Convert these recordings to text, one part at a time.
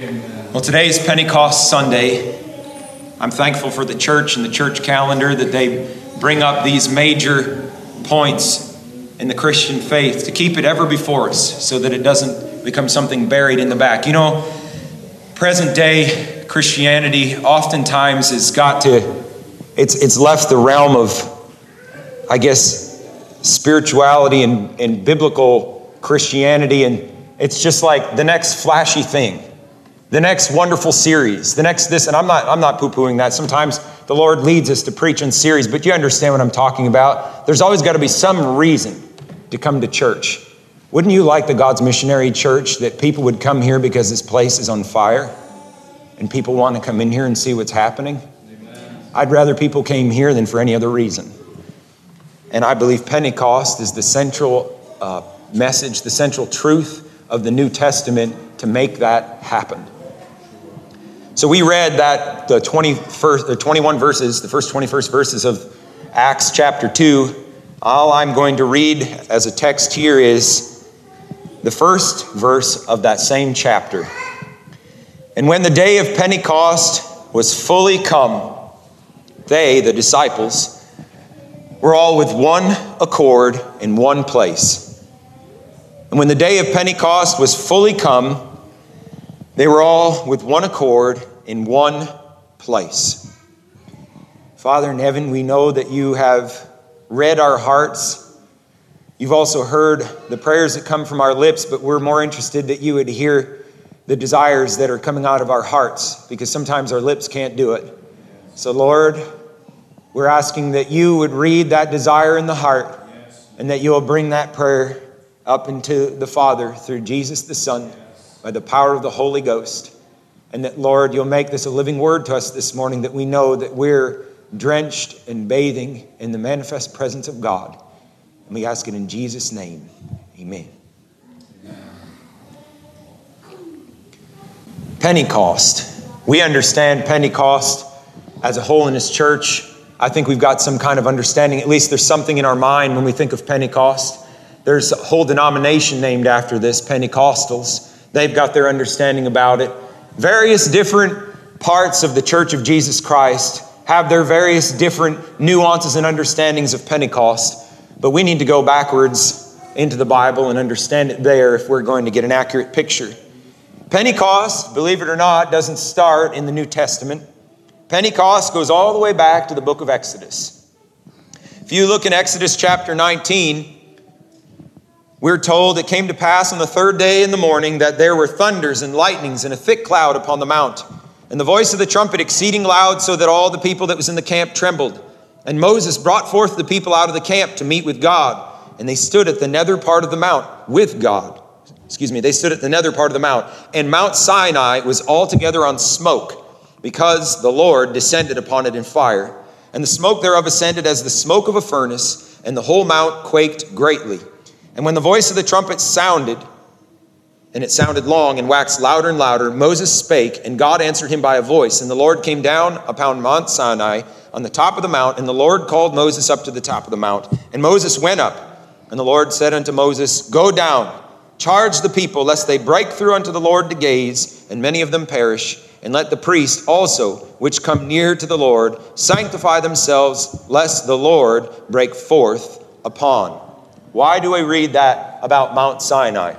Well, today is Pentecost Sunday. I'm thankful for the church and the church calendar that they bring up these major points in the Christian faith to keep it ever before us so that it doesn't become something buried in the back. You know, present day Christianity oftentimes has got to, it's, it's left the realm of, I guess, spirituality and, and biblical Christianity, and it's just like the next flashy thing the next wonderful series, the next this, and I'm not, I'm not poo pooing that. Sometimes the Lord leads us to preach in series, but you understand what I'm talking about. There's always got to be some reason to come to church. Wouldn't you like the God's missionary church that people would come here because this place is on fire and people want to come in here and see what's happening? Amen. I'd rather people came here than for any other reason. And I believe Pentecost is the central uh, message, the central truth of the New Testament to make that happen. So we read that the 21st, the 21 verses, the first 21st verses of Acts chapter 2. All I'm going to read as a text here is the first verse of that same chapter. And when the day of Pentecost was fully come, they, the disciples, were all with one accord in one place. And when the day of Pentecost was fully come, they were all with one accord in one place. Father in heaven, we know that you have read our hearts. You've also heard the prayers that come from our lips, but we're more interested that you would hear the desires that are coming out of our hearts because sometimes our lips can't do it. So, Lord, we're asking that you would read that desire in the heart and that you will bring that prayer up into the Father through Jesus the Son by the power of the Holy Ghost. And that, Lord, you'll make this a living word to us this morning that we know that we're drenched and bathing in the manifest presence of God. And we ask it in Jesus' name. Amen. Pentecost. We understand Pentecost as a whole in holiness church. I think we've got some kind of understanding. At least there's something in our mind when we think of Pentecost. There's a whole denomination named after this, Pentecostals. They've got their understanding about it. Various different parts of the Church of Jesus Christ have their various different nuances and understandings of Pentecost, but we need to go backwards into the Bible and understand it there if we're going to get an accurate picture. Pentecost, believe it or not, doesn't start in the New Testament. Pentecost goes all the way back to the book of Exodus. If you look in Exodus chapter 19, we're told it came to pass on the third day in the morning that there were thunders and lightnings and a thick cloud upon the mount, and the voice of the trumpet exceeding loud, so that all the people that was in the camp trembled. And Moses brought forth the people out of the camp to meet with God, and they stood at the nether part of the mount with God. Excuse me, they stood at the nether part of the mount, and Mount Sinai was altogether on smoke, because the Lord descended upon it in fire. And the smoke thereof ascended as the smoke of a furnace, and the whole mount quaked greatly. And when the voice of the trumpet sounded, and it sounded long and waxed louder and louder, Moses spake, and God answered him by a voice. And the Lord came down upon Mount Sinai on the top of the mount, and the Lord called Moses up to the top of the mount. And Moses went up, and the Lord said unto Moses, Go down, charge the people, lest they break through unto the Lord to gaze, and many of them perish. And let the priests also, which come near to the Lord, sanctify themselves, lest the Lord break forth upon why do we read that about Mount Sinai?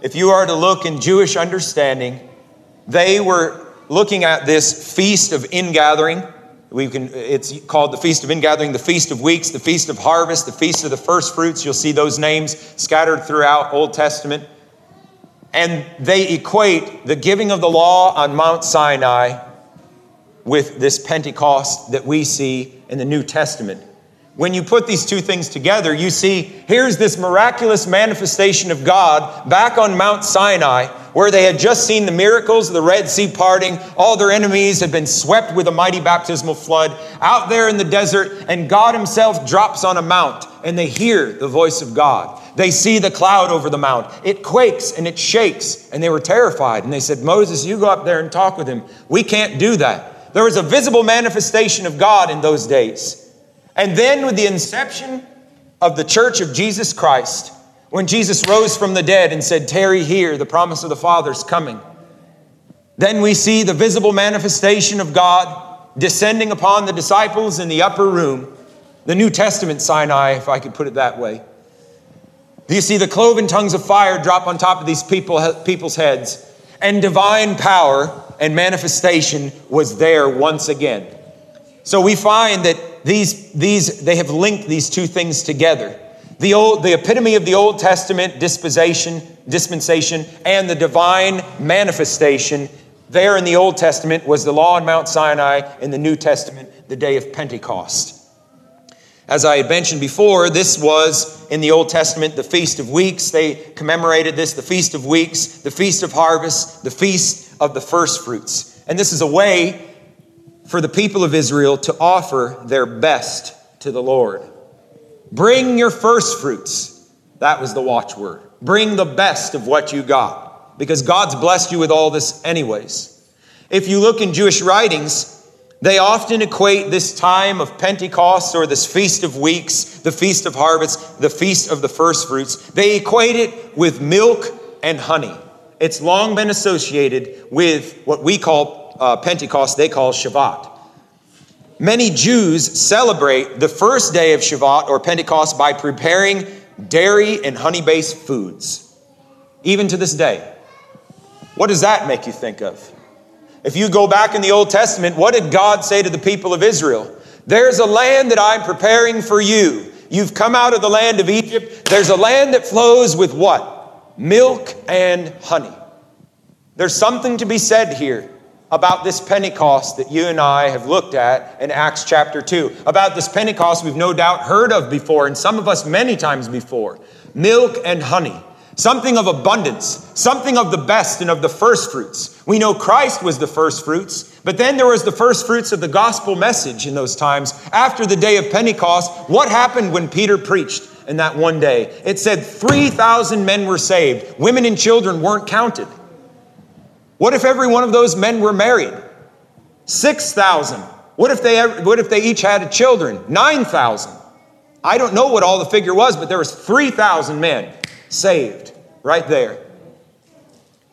If you are to look in Jewish understanding, they were looking at this feast of ingathering. We can, it's called the Feast of Ingathering, the Feast of Weeks, the Feast of Harvest, the Feast of the First Fruits. You'll see those names scattered throughout Old Testament. And they equate the giving of the law on Mount Sinai with this Pentecost that we see in the New Testament. When you put these two things together, you see here's this miraculous manifestation of God back on Mount Sinai, where they had just seen the miracles, of the Red Sea parting, all their enemies had been swept with a mighty baptismal flood out there in the desert, and God Himself drops on a mount, and they hear the voice of God. They see the cloud over the mount. It quakes and it shakes, and they were terrified. And they said, Moses, you go up there and talk with him. We can't do that. There was a visible manifestation of God in those days. And then, with the inception of the church of Jesus Christ, when Jesus rose from the dead and said, Tarry here, the promise of the Father's coming. Then we see the visible manifestation of God descending upon the disciples in the upper room, the New Testament Sinai, if I could put it that way. Do you see the cloven tongues of fire drop on top of these people, people's heads? And divine power and manifestation was there once again. So we find that these, these, they have linked these two things together. The, old, the epitome of the Old Testament dispensation, dispensation and the divine manifestation there in the Old Testament was the law on Mount Sinai, in the New Testament, the day of Pentecost. As I had mentioned before, this was in the Old Testament the Feast of Weeks. They commemorated this, the Feast of Weeks, the Feast of Harvest, the Feast of the First Fruits. And this is a way for the people of Israel to offer their best to the Lord. Bring your first fruits. That was the watchword. Bring the best of what you got because God's blessed you with all this, anyways. If you look in Jewish writings, they often equate this time of Pentecost or this Feast of Weeks, the Feast of Harvests, the Feast of the First Fruits, they equate it with milk and honey. It's long been associated with what we call uh, Pentecost, they call Shavuot. Many Jews celebrate the first day of Shavuot or Pentecost by preparing dairy and honey based foods, even to this day. What does that make you think of? If you go back in the Old Testament, what did God say to the people of Israel? There's a land that I'm preparing for you. You've come out of the land of Egypt. There's a land that flows with what? Milk and honey. There's something to be said here about this Pentecost that you and I have looked at in Acts chapter 2. About this Pentecost we've no doubt heard of before, and some of us many times before. Milk and honey something of abundance, something of the best and of the first fruits. We know Christ was the first fruits, but then there was the first fruits of the gospel message in those times. After the day of Pentecost, what happened when Peter preached in that one day? It said 3,000 men were saved. Women and children weren't counted. What if every one of those men were married? 6,000. What if they what if they each had children? 9,000. I don't know what all the figure was, but there was 3,000 men saved right there.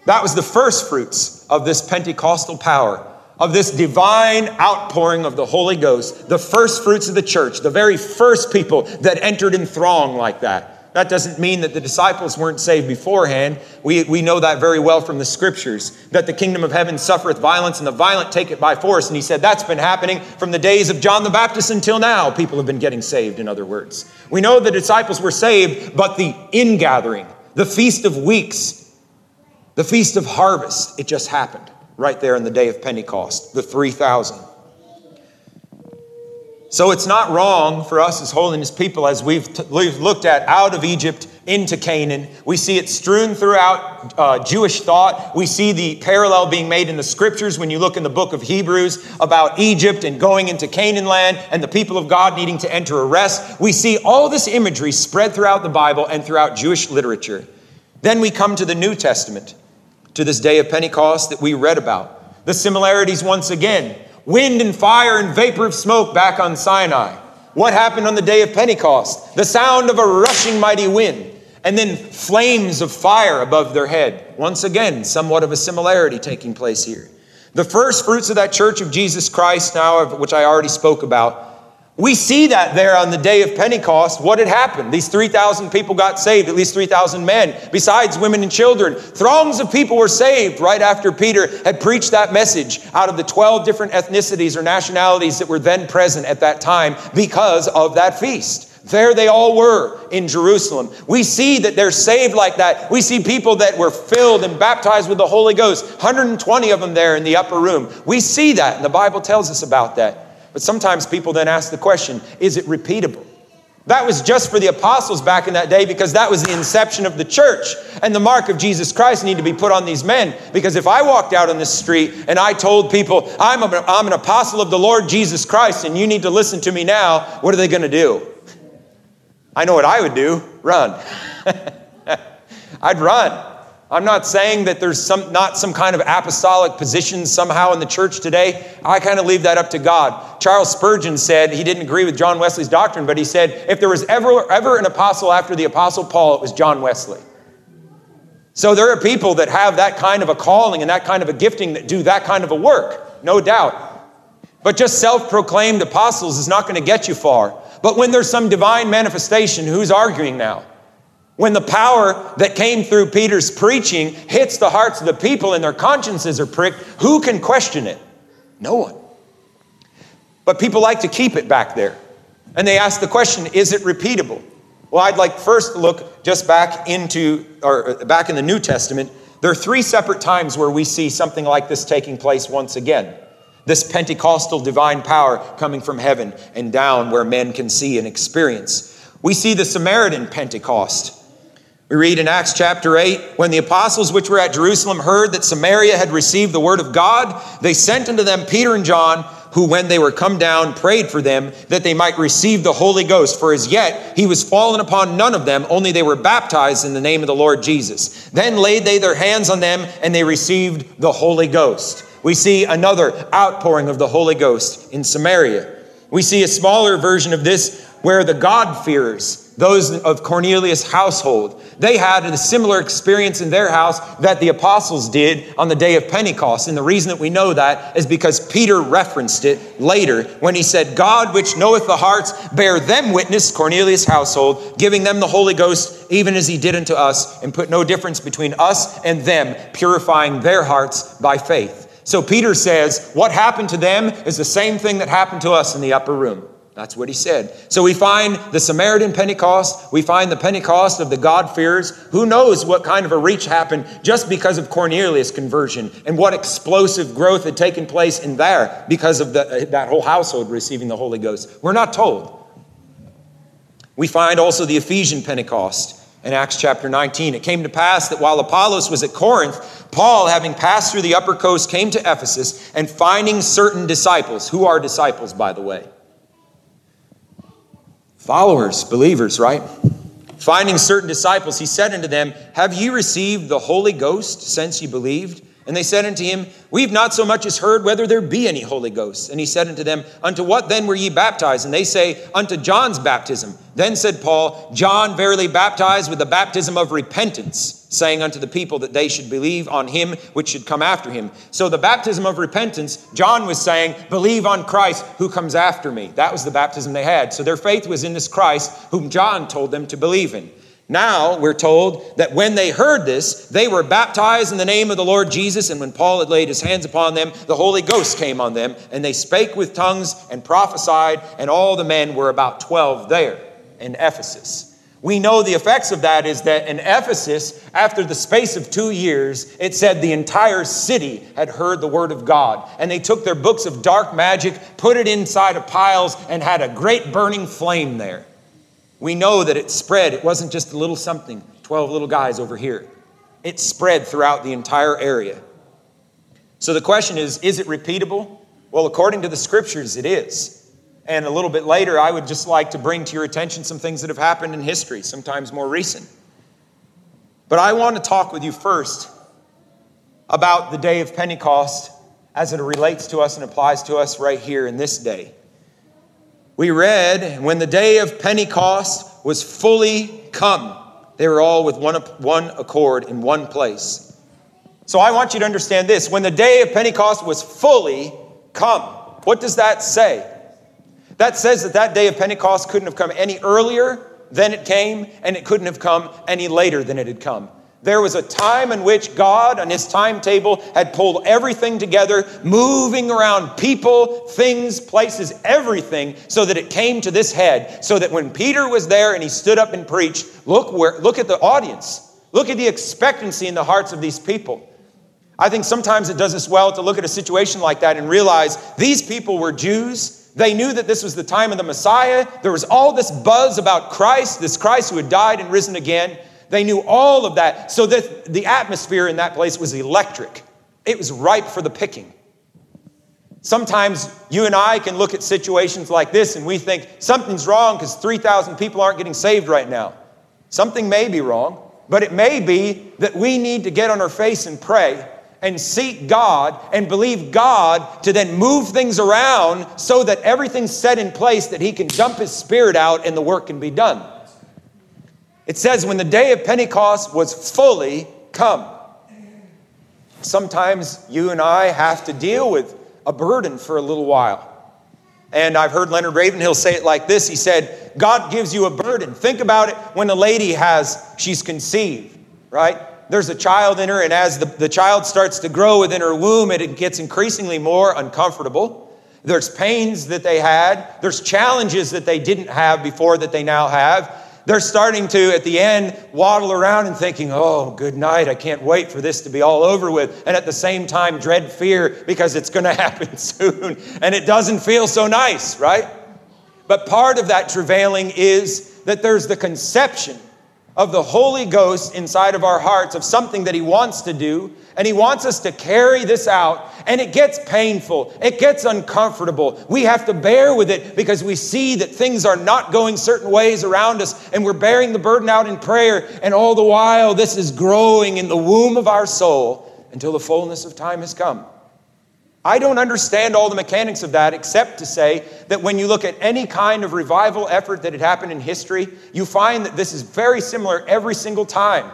That was the first fruits of this Pentecostal power, of this divine outpouring of the Holy Ghost, the first fruits of the church, the very first people that entered in throng like that. That doesn't mean that the disciples weren't saved beforehand. We, we know that very well from the scriptures that the kingdom of heaven suffereth violence and the violent take it by force. And he said that's been happening from the days of John the Baptist until now. People have been getting saved, in other words. We know the disciples were saved, but the ingathering, the feast of weeks, the feast of harvest, it just happened right there in the day of Pentecost, the 3,000. So it's not wrong for us as holiness people, as we've, t- we've looked at out of Egypt into Canaan. We see it strewn throughout uh, Jewish thought. We see the parallel being made in the scriptures when you look in the book of Hebrews about Egypt and going into Canaan land and the people of God needing to enter a rest. We see all this imagery spread throughout the Bible and throughout Jewish literature. Then we come to the New Testament, to this day of Pentecost that we read about. The similarities once again wind and fire and vapor of smoke back on Sinai. What happened on the day of Pentecost? The sound of a rushing mighty wind, and then flames of fire above their head. Once again, somewhat of a similarity taking place here. The first fruits of that church of Jesus Christ, now, which I already spoke about, we see that there on the day of Pentecost, what had happened. These 3,000 people got saved, at least 3,000 men, besides women and children. Throngs of people were saved right after Peter had preached that message out of the 12 different ethnicities or nationalities that were then present at that time because of that feast. There they all were in Jerusalem. We see that they're saved like that. We see people that were filled and baptized with the Holy Ghost, 120 of them there in the upper room. We see that, and the Bible tells us about that. But sometimes people then ask the question is it repeatable? That was just for the apostles back in that day because that was the inception of the church. And the mark of Jesus Christ need to be put on these men. Because if I walked out on the street and I told people, I'm, a, I'm an apostle of the Lord Jesus Christ and you need to listen to me now, what are they going to do? I know what I would do run. I'd run. I'm not saying that there's some, not some kind of apostolic position somehow in the church today. I kind of leave that up to God. Charles Spurgeon said he didn't agree with John Wesley's doctrine, but he said if there was ever, ever an apostle after the apostle Paul, it was John Wesley. So there are people that have that kind of a calling and that kind of a gifting that do that kind of a work, no doubt. But just self proclaimed apostles is not going to get you far. But when there's some divine manifestation, who's arguing now? When the power that came through Peter's preaching hits the hearts of the people and their consciences are pricked, who can question it? No one. But people like to keep it back there. And they ask the question is it repeatable? Well, I'd like first to look just back into, or back in the New Testament. There are three separate times where we see something like this taking place once again. This Pentecostal divine power coming from heaven and down where men can see and experience. We see the Samaritan Pentecost. We read in Acts chapter 8 when the apostles which were at Jerusalem heard that Samaria had received the word of God, they sent unto them Peter and John who, when they were come down, prayed for them that they might receive the Holy Ghost. For as yet he was fallen upon none of them, only they were baptized in the name of the Lord Jesus. Then laid they their hands on them, and they received the Holy Ghost. We see another outpouring of the Holy Ghost in Samaria. We see a smaller version of this where the God-fearers, those of Cornelius' household. They had a similar experience in their house that the apostles did on the day of Pentecost. And the reason that we know that is because Peter referenced it later when he said, God, which knoweth the hearts, bear them witness, Cornelius' household, giving them the Holy Ghost, even as he did unto us, and put no difference between us and them, purifying their hearts by faith. So Peter says, What happened to them is the same thing that happened to us in the upper room. That's what he said. So we find the Samaritan Pentecost. We find the Pentecost of the God-fearers. Who knows what kind of a reach happened just because of Cornelius' conversion and what explosive growth had taken place in there because of the, uh, that whole household receiving the Holy Ghost. We're not told. We find also the Ephesian Pentecost in Acts chapter 19. It came to pass that while Apollos was at Corinth, Paul, having passed through the upper coast, came to Ephesus and finding certain disciples. Who are disciples, by the way? Followers, believers, right? Finding certain disciples, he said unto them, Have ye received the Holy Ghost since ye believed? And they said unto him, We've not so much as heard whether there be any Holy Ghost. And he said unto them, Unto what then were ye baptized? And they say, Unto John's baptism. Then said Paul, John verily baptized with the baptism of repentance, saying unto the people that they should believe on him which should come after him. So the baptism of repentance, John was saying, Believe on Christ who comes after me. That was the baptism they had. So their faith was in this Christ whom John told them to believe in. Now we're told that when they heard this, they were baptized in the name of the Lord Jesus. And when Paul had laid his hands upon them, the Holy Ghost came on them, and they spake with tongues and prophesied, and all the men were about 12 there in Ephesus. We know the effects of that is that in Ephesus, after the space of two years, it said the entire city had heard the word of God. And they took their books of dark magic, put it inside of piles, and had a great burning flame there we know that it spread. It wasn't just a little something, 12 little guys over here. It spread throughout the entire area. So the question is is it repeatable? Well, according to the scriptures, it is. And a little bit later, I would just like to bring to your attention some things that have happened in history, sometimes more recent. But I want to talk with you first about the day of Pentecost as it relates to us and applies to us right here in this day we read, when the day of Pentecost was fully come, they were all with one, one accord in one place. So I want you to understand this. When the day of Pentecost was fully come, what does that say? That says that that day of Pentecost couldn't have come any earlier than it came, and it couldn't have come any later than it had come. There was a time in which God, on His timetable, had pulled everything together, moving around people, things, places, everything, so that it came to this head. So that when Peter was there and he stood up and preached, look where, look at the audience. Look at the expectancy in the hearts of these people. I think sometimes it does us well to look at a situation like that and realize these people were Jews. They knew that this was the time of the Messiah. There was all this buzz about Christ, this Christ who had died and risen again. They knew all of that. So that the atmosphere in that place was electric. It was ripe for the picking. Sometimes you and I can look at situations like this and we think something's wrong because 3,000 people aren't getting saved right now. Something may be wrong, but it may be that we need to get on our face and pray and seek God and believe God to then move things around so that everything's set in place that He can dump His Spirit out and the work can be done. It says, when the day of Pentecost was fully come. Sometimes you and I have to deal with a burden for a little while. And I've heard Leonard Ravenhill say it like this He said, God gives you a burden. Think about it when a lady has, she's conceived, right? There's a child in her, and as the, the child starts to grow within her womb, it gets increasingly more uncomfortable. There's pains that they had, there's challenges that they didn't have before that they now have. They're starting to, at the end, waddle around and thinking, oh, good night, I can't wait for this to be all over with. And at the same time, dread fear because it's going to happen soon. And it doesn't feel so nice, right? But part of that travailing is that there's the conception of the Holy Ghost inside of our hearts of something that He wants to do, and He wants us to carry this out, and it gets painful, it gets uncomfortable. We have to bear with it because we see that things are not going certain ways around us, and we're bearing the burden out in prayer, and all the while this is growing in the womb of our soul until the fullness of time has come. I don't understand all the mechanics of that except to say that when you look at any kind of revival effort that had happened in history, you find that this is very similar every single time.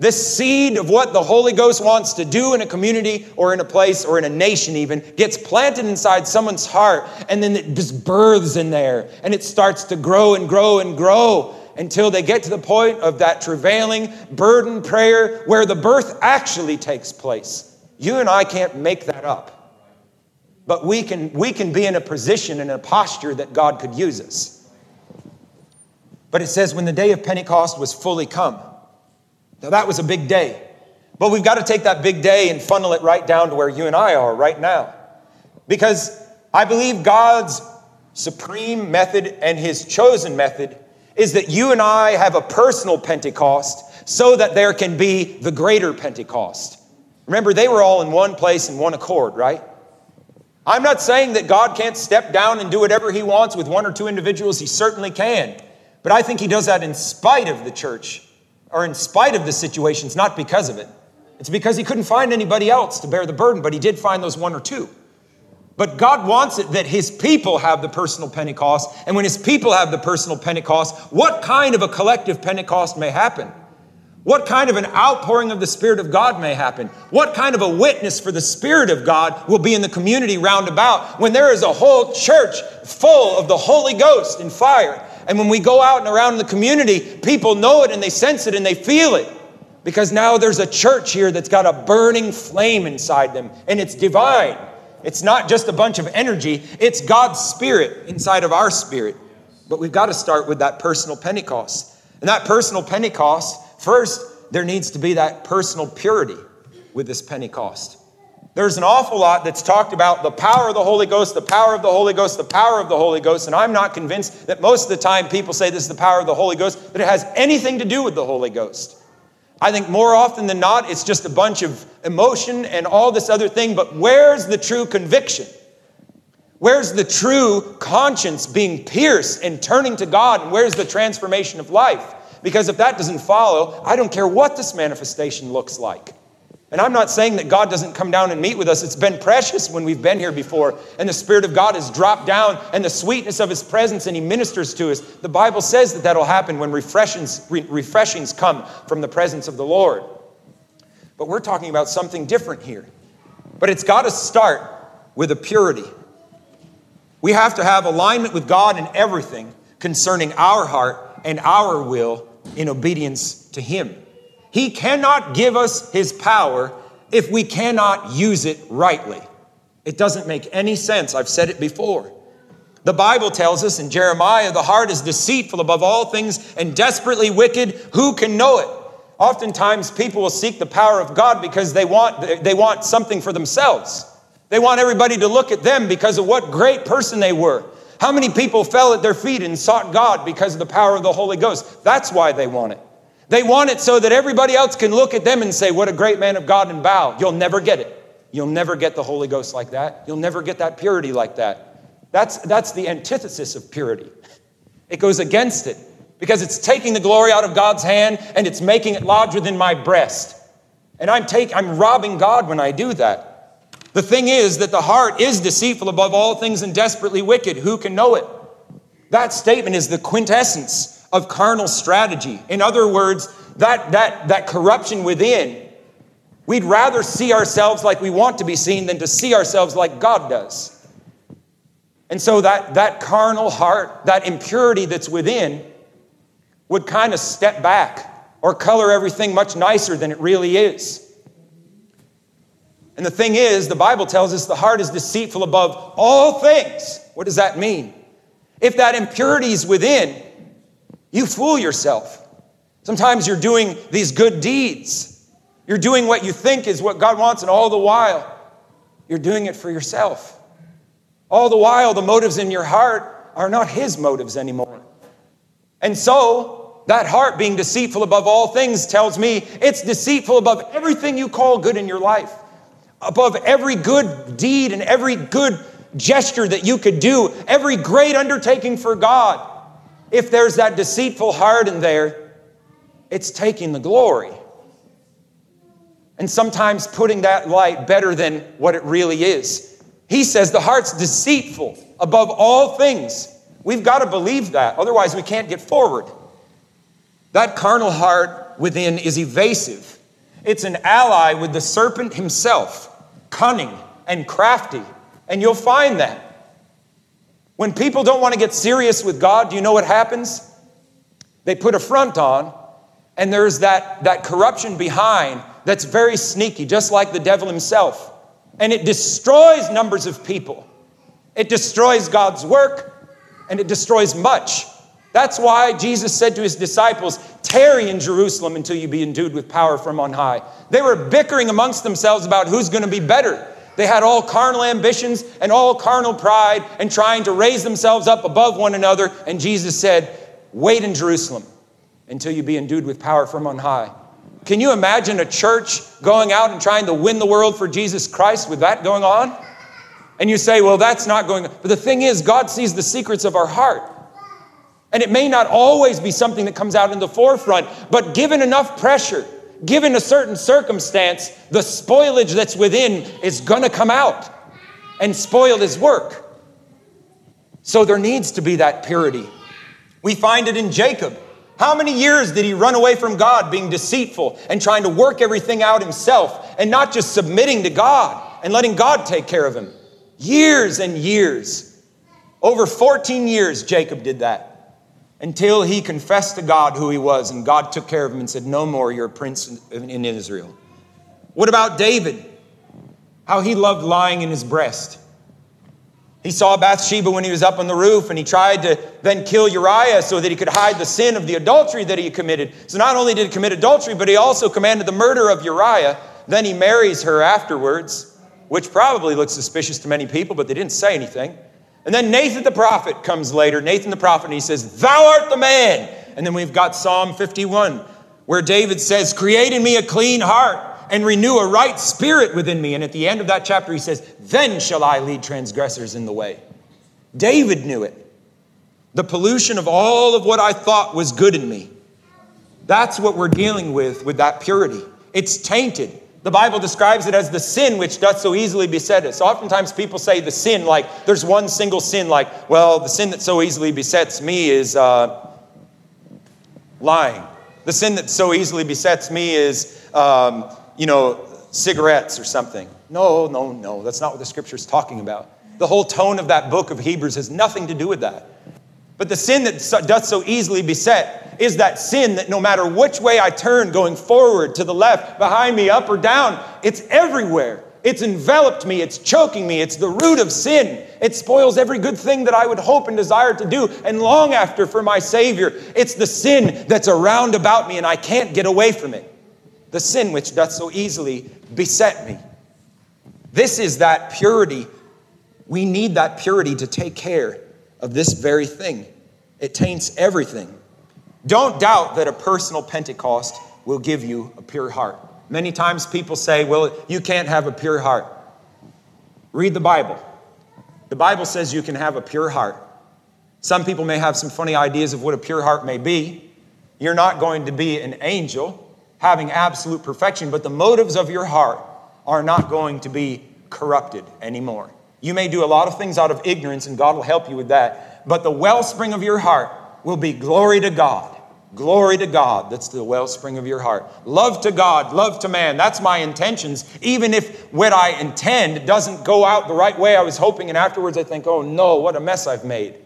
This seed of what the Holy Ghost wants to do in a community or in a place or in a nation, even, gets planted inside someone's heart, and then it just births in there, and it starts to grow and grow and grow until they get to the point of that travailing, burden prayer where the birth actually takes place. You and I can't make that up. But we can, we can be in a position and a posture that God could use us. But it says, when the day of Pentecost was fully come. Now, that was a big day. But we've got to take that big day and funnel it right down to where you and I are right now. Because I believe God's supreme method and his chosen method is that you and I have a personal Pentecost so that there can be the greater Pentecost. Remember, they were all in one place in one accord, right? I'm not saying that God can't step down and do whatever he wants with one or two individuals. He certainly can. But I think he does that in spite of the church or in spite of the situations, not because of it. It's because he couldn't find anybody else to bear the burden, but he did find those one or two. But God wants it that his people have the personal Pentecost. And when his people have the personal Pentecost, what kind of a collective Pentecost may happen? What kind of an outpouring of the Spirit of God may happen? What kind of a witness for the Spirit of God will be in the community round about when there is a whole church full of the Holy Ghost and fire? And when we go out and around in the community, people know it and they sense it and they feel it. Because now there's a church here that's got a burning flame inside them and it's divine. It's not just a bunch of energy, it's God's Spirit inside of our spirit. But we've got to start with that personal Pentecost. And that personal Pentecost First, there needs to be that personal purity with this Pentecost. There's an awful lot that's talked about the power of the Holy Ghost, the power of the Holy Ghost, the power of the Holy Ghost, and I'm not convinced that most of the time people say this is the power of the Holy Ghost, that it has anything to do with the Holy Ghost. I think more often than not, it's just a bunch of emotion and all this other thing, but where's the true conviction? Where's the true conscience being pierced and turning to God? And where's the transformation of life? Because if that doesn't follow, I don't care what this manifestation looks like. And I'm not saying that God doesn't come down and meet with us. It's been precious when we've been here before and the Spirit of God has dropped down and the sweetness of His presence and He ministers to us. The Bible says that that'll happen when refreshings, re- refreshings come from the presence of the Lord. But we're talking about something different here. But it's got to start with a purity. We have to have alignment with God in everything concerning our heart and our will in obedience to Him. He cannot give us His power if we cannot use it rightly. It doesn't make any sense. I've said it before. The Bible tells us in Jeremiah, the heart is deceitful above all things and desperately wicked. Who can know it? Oftentimes, people will seek the power of God because they want, they want something for themselves. They want everybody to look at them because of what great person they were. How many people fell at their feet and sought God because of the power of the Holy Ghost? That's why they want it. They want it so that everybody else can look at them and say, What a great man of God and bow. You'll never get it. You'll never get the Holy Ghost like that. You'll never get that purity like that. That's, that's the antithesis of purity. It goes against it because it's taking the glory out of God's hand and it's making it lodge within my breast. And I'm, take, I'm robbing God when I do that. The thing is that the heart is deceitful above all things and desperately wicked. Who can know it? That statement is the quintessence of carnal strategy. In other words, that, that, that corruption within We'd rather see ourselves like we want to be seen than to see ourselves like God does. And so that, that carnal heart, that impurity that's within, would kind of step back or color everything much nicer than it really is. And the thing is, the Bible tells us the heart is deceitful above all things. What does that mean? If that impurity is within, you fool yourself. Sometimes you're doing these good deeds. You're doing what you think is what God wants, and all the while, you're doing it for yourself. All the while, the motives in your heart are not His motives anymore. And so, that heart being deceitful above all things tells me it's deceitful above everything you call good in your life above every good deed and every good gesture that you could do, every great undertaking for God. If there's that deceitful heart in there, it's taking the glory. And sometimes putting that light better than what it really is. He says the heart's deceitful above all things. We've got to believe that, otherwise, we can't get forward. That carnal heart within is evasive, it's an ally with the serpent himself cunning and crafty. And you'll find that. When people don't want to get serious with God, do you know what happens? They put a front on, and there's that, that corruption behind that's very sneaky, just like the devil himself. And it destroys numbers of people. It destroys God's work, and it destroys much. That's why Jesus said to his disciples, Tarry in Jerusalem until you be endued with power from on high. They were bickering amongst themselves about who's going to be better. They had all carnal ambitions and all carnal pride and trying to raise themselves up above one another. And Jesus said, Wait in Jerusalem until you be endued with power from on high. Can you imagine a church going out and trying to win the world for Jesus Christ with that going on? And you say, well, that's not going on. But the thing is, God sees the secrets of our heart. And it may not always be something that comes out in the forefront, but given enough pressure, given a certain circumstance, the spoilage that's within is going to come out and spoil his work. So there needs to be that purity. We find it in Jacob. How many years did he run away from God, being deceitful and trying to work everything out himself and not just submitting to God and letting God take care of him? Years and years. Over 14 years, Jacob did that until he confessed to God who he was, and God took care of him and said, No more, you're a prince in Israel. What about David? How he loved lying in his breast. He saw Bathsheba when he was up on the roof, and he tried to then kill Uriah so that he could hide the sin of the adultery that he committed. So not only did he commit adultery, but he also commanded the murder of Uriah. Then he marries her afterwards, which probably looks suspicious to many people, but they didn't say anything. And then Nathan the prophet comes later, Nathan the prophet, and he says, Thou art the man. And then we've got Psalm 51, where David says, Create in me a clean heart and renew a right spirit within me. And at the end of that chapter, he says, Then shall I lead transgressors in the way. David knew it. The pollution of all of what I thought was good in me. That's what we're dealing with with that purity. It's tainted. The Bible describes it as the sin which doth so easily beset us. Oftentimes people say the sin, like there's one single sin, like, well, the sin that so easily besets me is uh, lying. The sin that so easily besets me is, um, you know, cigarettes or something. No, no, no. That's not what the scripture is talking about. The whole tone of that book of Hebrews has nothing to do with that. But the sin that doth so easily beset is that sin that no matter which way I turn, going forward, to the left, behind me, up or down, it's everywhere. It's enveloped me, it's choking me, it's the root of sin. It spoils every good thing that I would hope and desire to do and long after for my Savior. It's the sin that's around about me and I can't get away from it. The sin which doth so easily beset me. This is that purity. We need that purity to take care of this very thing. It taints everything. Don't doubt that a personal Pentecost will give you a pure heart. Many times people say, well, you can't have a pure heart. Read the Bible. The Bible says you can have a pure heart. Some people may have some funny ideas of what a pure heart may be. You're not going to be an angel having absolute perfection, but the motives of your heart are not going to be corrupted anymore. You may do a lot of things out of ignorance, and God will help you with that. But the wellspring of your heart will be glory to God. Glory to God. That's the wellspring of your heart. Love to God, love to man. That's my intentions. Even if what I intend doesn't go out the right way I was hoping, and afterwards I think, oh no, what a mess I've made.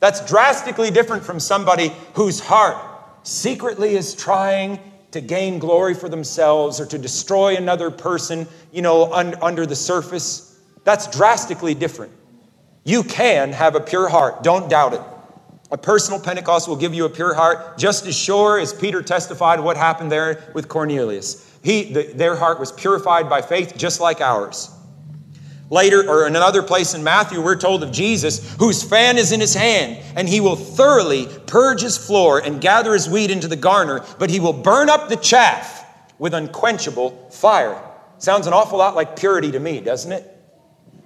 That's drastically different from somebody whose heart secretly is trying to gain glory for themselves or to destroy another person, you know, un- under the surface. That's drastically different. You can have a pure heart, don't doubt it. A personal Pentecost will give you a pure heart, just as sure as Peter testified what happened there with Cornelius. He, the, their heart was purified by faith, just like ours. Later, or in another place in Matthew, we're told of Jesus, whose fan is in his hand, and he will thoroughly purge his floor and gather his wheat into the garner, but he will burn up the chaff with unquenchable fire. Sounds an awful lot like purity to me, doesn't it?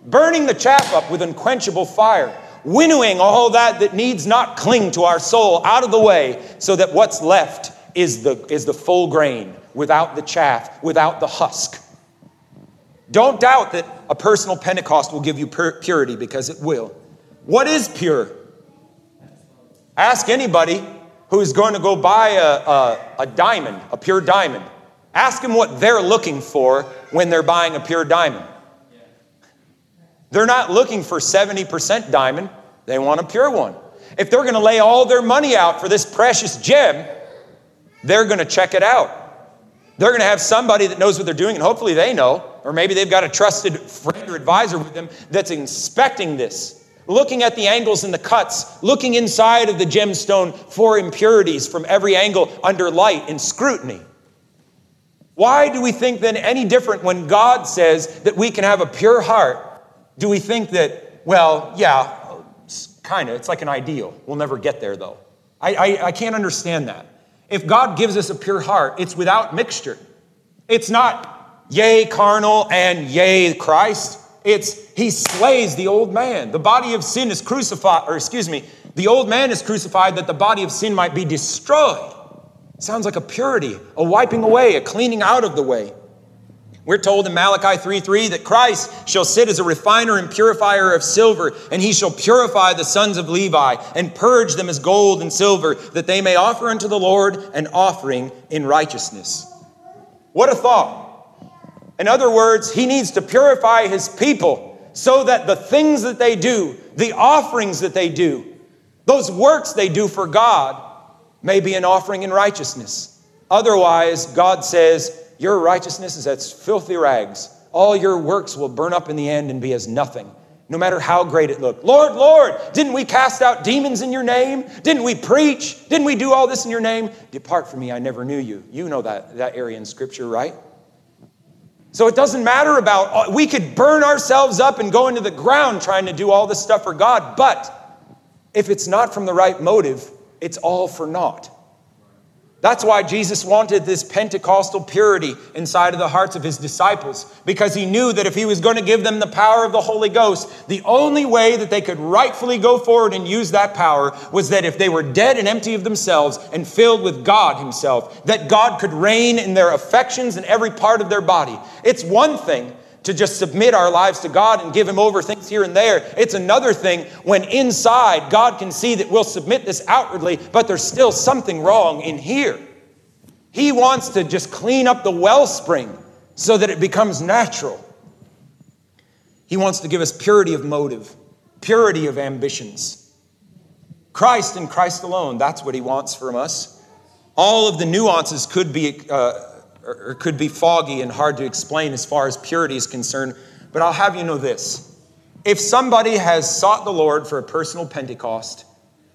Burning the chaff up with unquenchable fire winnowing all that that needs not cling to our soul out of the way so that what's left is the, is the full grain without the chaff, without the husk. Don't doubt that a personal Pentecost will give you pur- purity because it will. What is pure? Ask anybody who's going to go buy a, a, a diamond, a pure diamond. Ask them what they're looking for when they're buying a pure diamond. They're not looking for 70% diamond, they want a pure one. If they're going to lay all their money out for this precious gem, they're going to check it out. They're going to have somebody that knows what they're doing, and hopefully they know, or maybe they've got a trusted friend or advisor with them that's inspecting this, looking at the angles and the cuts, looking inside of the gemstone for impurities from every angle under light and scrutiny. Why do we think then any different when God says that we can have a pure heart do we think that, well, yeah, kind of, it's like an ideal. We'll never get there though. I, I, I can't understand that. If God gives us a pure heart, it's without mixture. It's not yea carnal and yea Christ. It's he slays the old man. The body of sin is crucified, or excuse me, the old man is crucified that the body of sin might be destroyed. Sounds like a purity, a wiping away, a cleaning out of the way. We're told in Malachi 3 3 that Christ shall sit as a refiner and purifier of silver, and he shall purify the sons of Levi and purge them as gold and silver, that they may offer unto the Lord an offering in righteousness. What a thought. In other words, he needs to purify his people so that the things that they do, the offerings that they do, those works they do for God may be an offering in righteousness. Otherwise, God says, your righteousness is as filthy rags. All your works will burn up in the end and be as nothing, no matter how great it looked. Lord, Lord, didn't we cast out demons in your name? Didn't we preach? Didn't we do all this in your name? Depart from me, I never knew you. You know that, that area in Scripture, right? So it doesn't matter about, uh, we could burn ourselves up and go into the ground trying to do all this stuff for God, but if it's not from the right motive, it's all for naught. That's why Jesus wanted this Pentecostal purity inside of the hearts of his disciples, because he knew that if he was going to give them the power of the Holy Ghost, the only way that they could rightfully go forward and use that power was that if they were dead and empty of themselves and filled with God himself, that God could reign in their affections and every part of their body. It's one thing to just submit our lives to God and give Him over things here and there. It's another thing when inside God can see that we'll submit this outwardly, but there's still something wrong in here. He wants to just clean up the wellspring so that it becomes natural. He wants to give us purity of motive, purity of ambitions. Christ and Christ alone, that's what He wants from us. All of the nuances could be. Uh, or, could be foggy and hard to explain as far as purity is concerned. But I'll have you know this if somebody has sought the Lord for a personal Pentecost,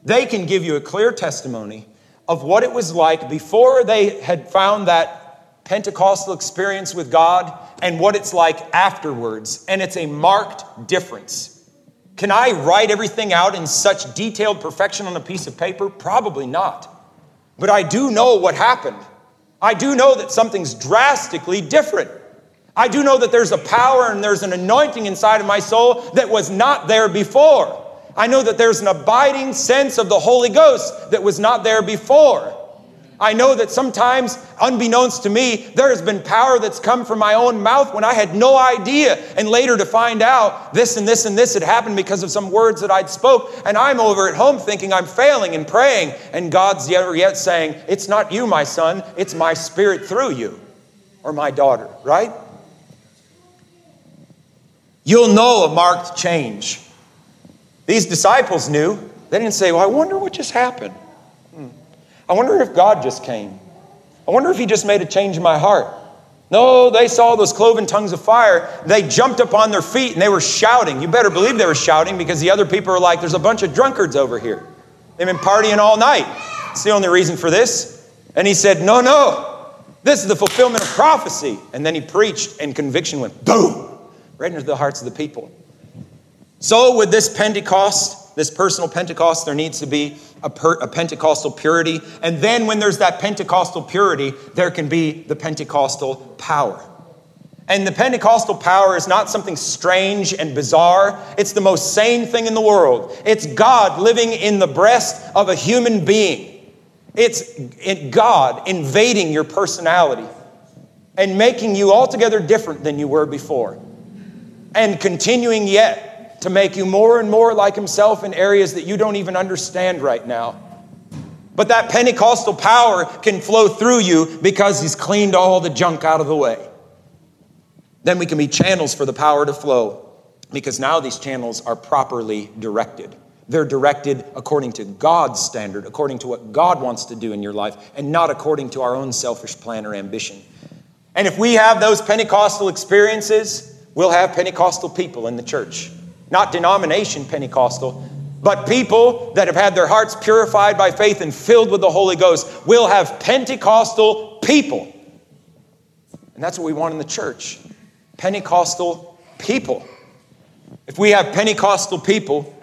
they can give you a clear testimony of what it was like before they had found that Pentecostal experience with God and what it's like afterwards. And it's a marked difference. Can I write everything out in such detailed perfection on a piece of paper? Probably not. But I do know what happened. I do know that something's drastically different. I do know that there's a power and there's an anointing inside of my soul that was not there before. I know that there's an abiding sense of the Holy Ghost that was not there before. I know that sometimes, unbeknownst to me, there has been power that's come from my own mouth when I had no idea. And later to find out this and this and this had happened because of some words that I'd spoke. And I'm over at home thinking I'm failing and praying. And God's yet, yet saying, It's not you, my son, it's my spirit through you or my daughter, right? You'll know a marked change. These disciples knew. They didn't say, Well, I wonder what just happened. I wonder if God just came. I wonder if He just made a change in my heart. No, they saw those cloven tongues of fire. They jumped up on their feet and they were shouting. You better believe they were shouting because the other people are like, there's a bunch of drunkards over here. They've been partying all night. It's the only reason for this. And he said, No, no, this is the fulfillment of prophecy. And then he preached and conviction went boom, right into the hearts of the people. So, with this Pentecost, this personal Pentecost, there needs to be a, per, a, Pentecostal purity. And then, when there's that Pentecostal purity, there can be the Pentecostal power. And the Pentecostal power is not something strange and bizarre. It's the most sane thing in the world. It's God living in the breast of a human being. It's God invading your personality and making you altogether different than you were before. And continuing yet to make you more and more like Himself in areas that you don't even understand right now. But that Pentecostal power can flow through you because He's cleaned all the junk out of the way. Then we can be channels for the power to flow because now these channels are properly directed. They're directed according to God's standard, according to what God wants to do in your life, and not according to our own selfish plan or ambition. And if we have those Pentecostal experiences, we'll have Pentecostal people in the church not denomination Pentecostal, but people that have had their hearts purified by faith and filled with the Holy Ghost will have Pentecostal people. And that's what we want in the church Pentecostal people. If we have Pentecostal people,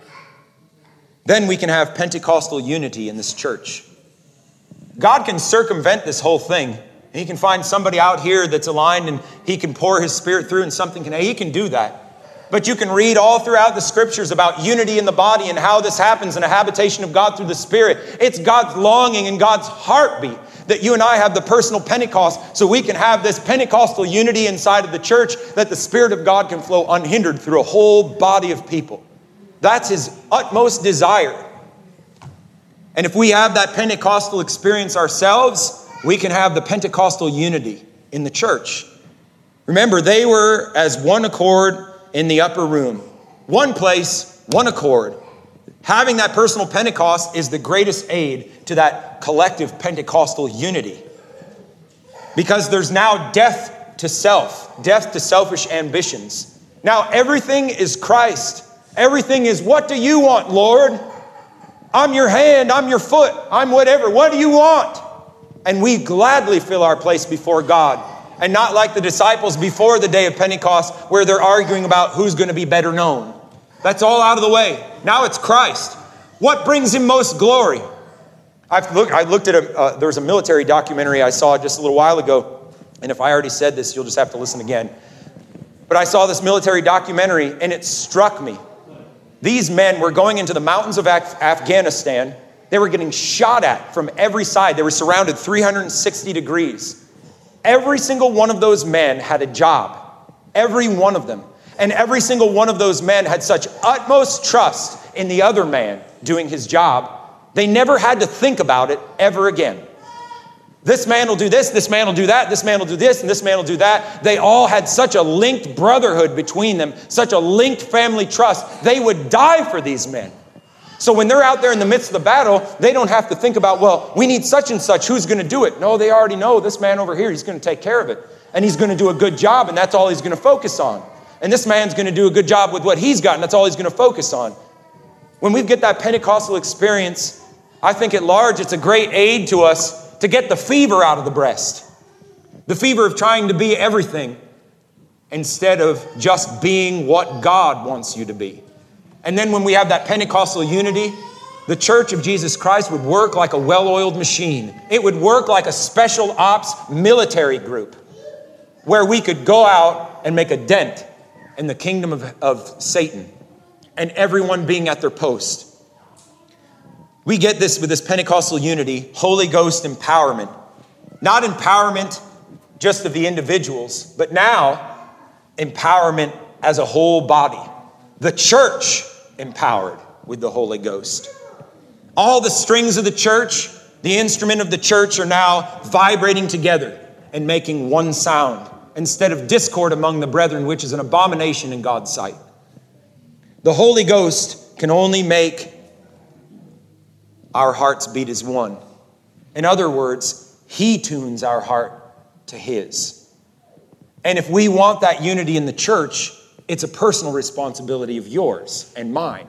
then we can have Pentecostal unity in this church. God can circumvent this whole thing. He can find somebody out here that's aligned and he can pour his spirit through and something can, he can do that. But you can read all throughout the scriptures about unity in the body and how this happens in a habitation of God through the Spirit. It's God's longing and God's heartbeat that you and I have the personal Pentecost so we can have this Pentecostal unity inside of the church that the Spirit of God can flow unhindered through a whole body of people. That's His utmost desire. And if we have that Pentecostal experience ourselves, we can have the Pentecostal unity in the church. Remember, they were as one accord in the upper room. One place, one accord. Having that personal Pentecost is the greatest aid to that collective Pentecostal unity. Because there's now death to self, death to selfish ambitions. Now everything is Christ. Everything is, what do you want, Lord? I'm your hand, I'm your foot, I'm whatever. What do you want? And we gladly fill our place before God and not like the disciples before the day of Pentecost where they're arguing about who's going to be better known. That's all out of the way. Now it's Christ. What brings him most glory? I've looked, I looked at a, uh, there was a military documentary I saw just a little while ago, and if I already said this, you'll just have to listen again. But I saw this military documentary, and it struck me. These men were going into the mountains of Af- Afghanistan. They were getting shot at from every side. They were surrounded 360 degrees. Every single one of those men had a job. Every one of them. And every single one of those men had such utmost trust in the other man doing his job, they never had to think about it ever again. This man will do this, this man will do that, this man will do this, and this man will do that. They all had such a linked brotherhood between them, such a linked family trust. They would die for these men. So when they're out there in the midst of the battle, they don't have to think about, well, we need such and such. Who's going to do it? No, they already know this man over here, he's going to take care of it. And he's going to do a good job, and that's all he's going to focus on. And this man's going to do a good job with what he's got, and that's all he's going to focus on. When we get that Pentecostal experience, I think at large it's a great aid to us to get the fever out of the breast. The fever of trying to be everything instead of just being what God wants you to be. And then when we have that Pentecostal unity, the church of Jesus Christ would work like a well oiled machine. It would work like a special ops military group where we could go out and make a dent in the kingdom of, of Satan and everyone being at their post. We get this with this Pentecostal unity, Holy Ghost empowerment. Not empowerment just of the individuals, but now empowerment as a whole body. The church empowered with the Holy Ghost. All the strings of the church, the instrument of the church, are now vibrating together and making one sound instead of discord among the brethren, which is an abomination in God's sight. The Holy Ghost can only make our hearts beat as one. In other words, He tunes our heart to His. And if we want that unity in the church, it's a personal responsibility of yours and mine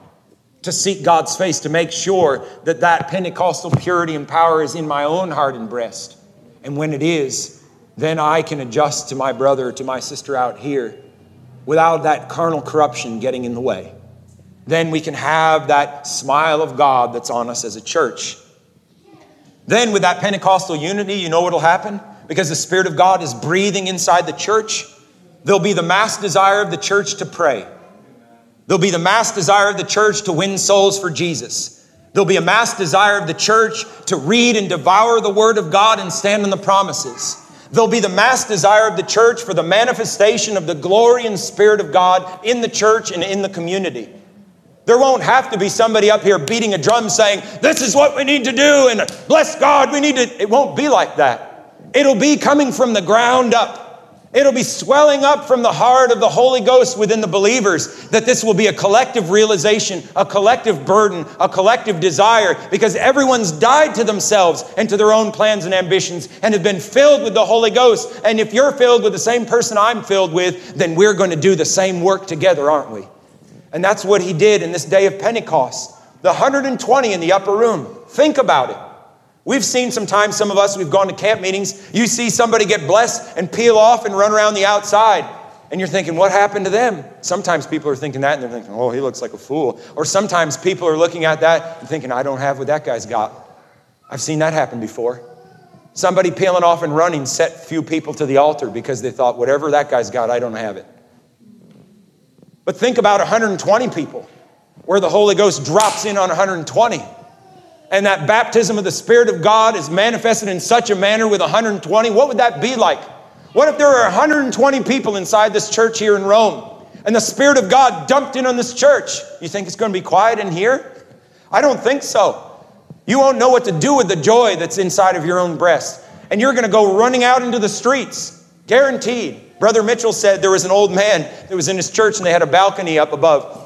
to seek God's face, to make sure that that Pentecostal purity and power is in my own heart and breast. And when it is, then I can adjust to my brother, to my sister out here, without that carnal corruption getting in the way. Then we can have that smile of God that's on us as a church. Then, with that Pentecostal unity, you know what will happen? Because the Spirit of God is breathing inside the church, there'll be the mass desire of the church to pray. There'll be the mass desire of the church to win souls for Jesus. There'll be a mass desire of the church to read and devour the Word of God and stand on the promises. There'll be the mass desire of the church for the manifestation of the glory and Spirit of God in the church and in the community. There won't have to be somebody up here beating a drum saying, This is what we need to do, and bless God, we need to. It won't be like that. It'll be coming from the ground up. It'll be swelling up from the heart of the Holy Ghost within the believers that this will be a collective realization, a collective burden, a collective desire, because everyone's died to themselves and to their own plans and ambitions and have been filled with the Holy Ghost. And if you're filled with the same person I'm filled with, then we're going to do the same work together, aren't we? And that's what he did in this day of Pentecost. The 120 in the upper room. Think about it. We've seen sometimes, some of us, we've gone to camp meetings, you see somebody get blessed and peel off and run around the outside. And you're thinking, what happened to them? Sometimes people are thinking that and they're thinking, oh, he looks like a fool. Or sometimes people are looking at that and thinking, I don't have what that guy's got. I've seen that happen before. Somebody peeling off and running set few people to the altar because they thought, whatever that guy's got, I don't have it. But think about 120 people where the Holy Ghost drops in on 120 and that baptism of the Spirit of God is manifested in such a manner with 120, what would that be like? What if there were 120 people inside this church here in Rome and the Spirit of God dumped in on this church? You think it's going to be quiet in here? I don't think so. You won't know what to do with the joy that's inside of your own breast. And you're going to go running out into the streets, guaranteed. Brother Mitchell said there was an old man that was in his church and they had a balcony up above.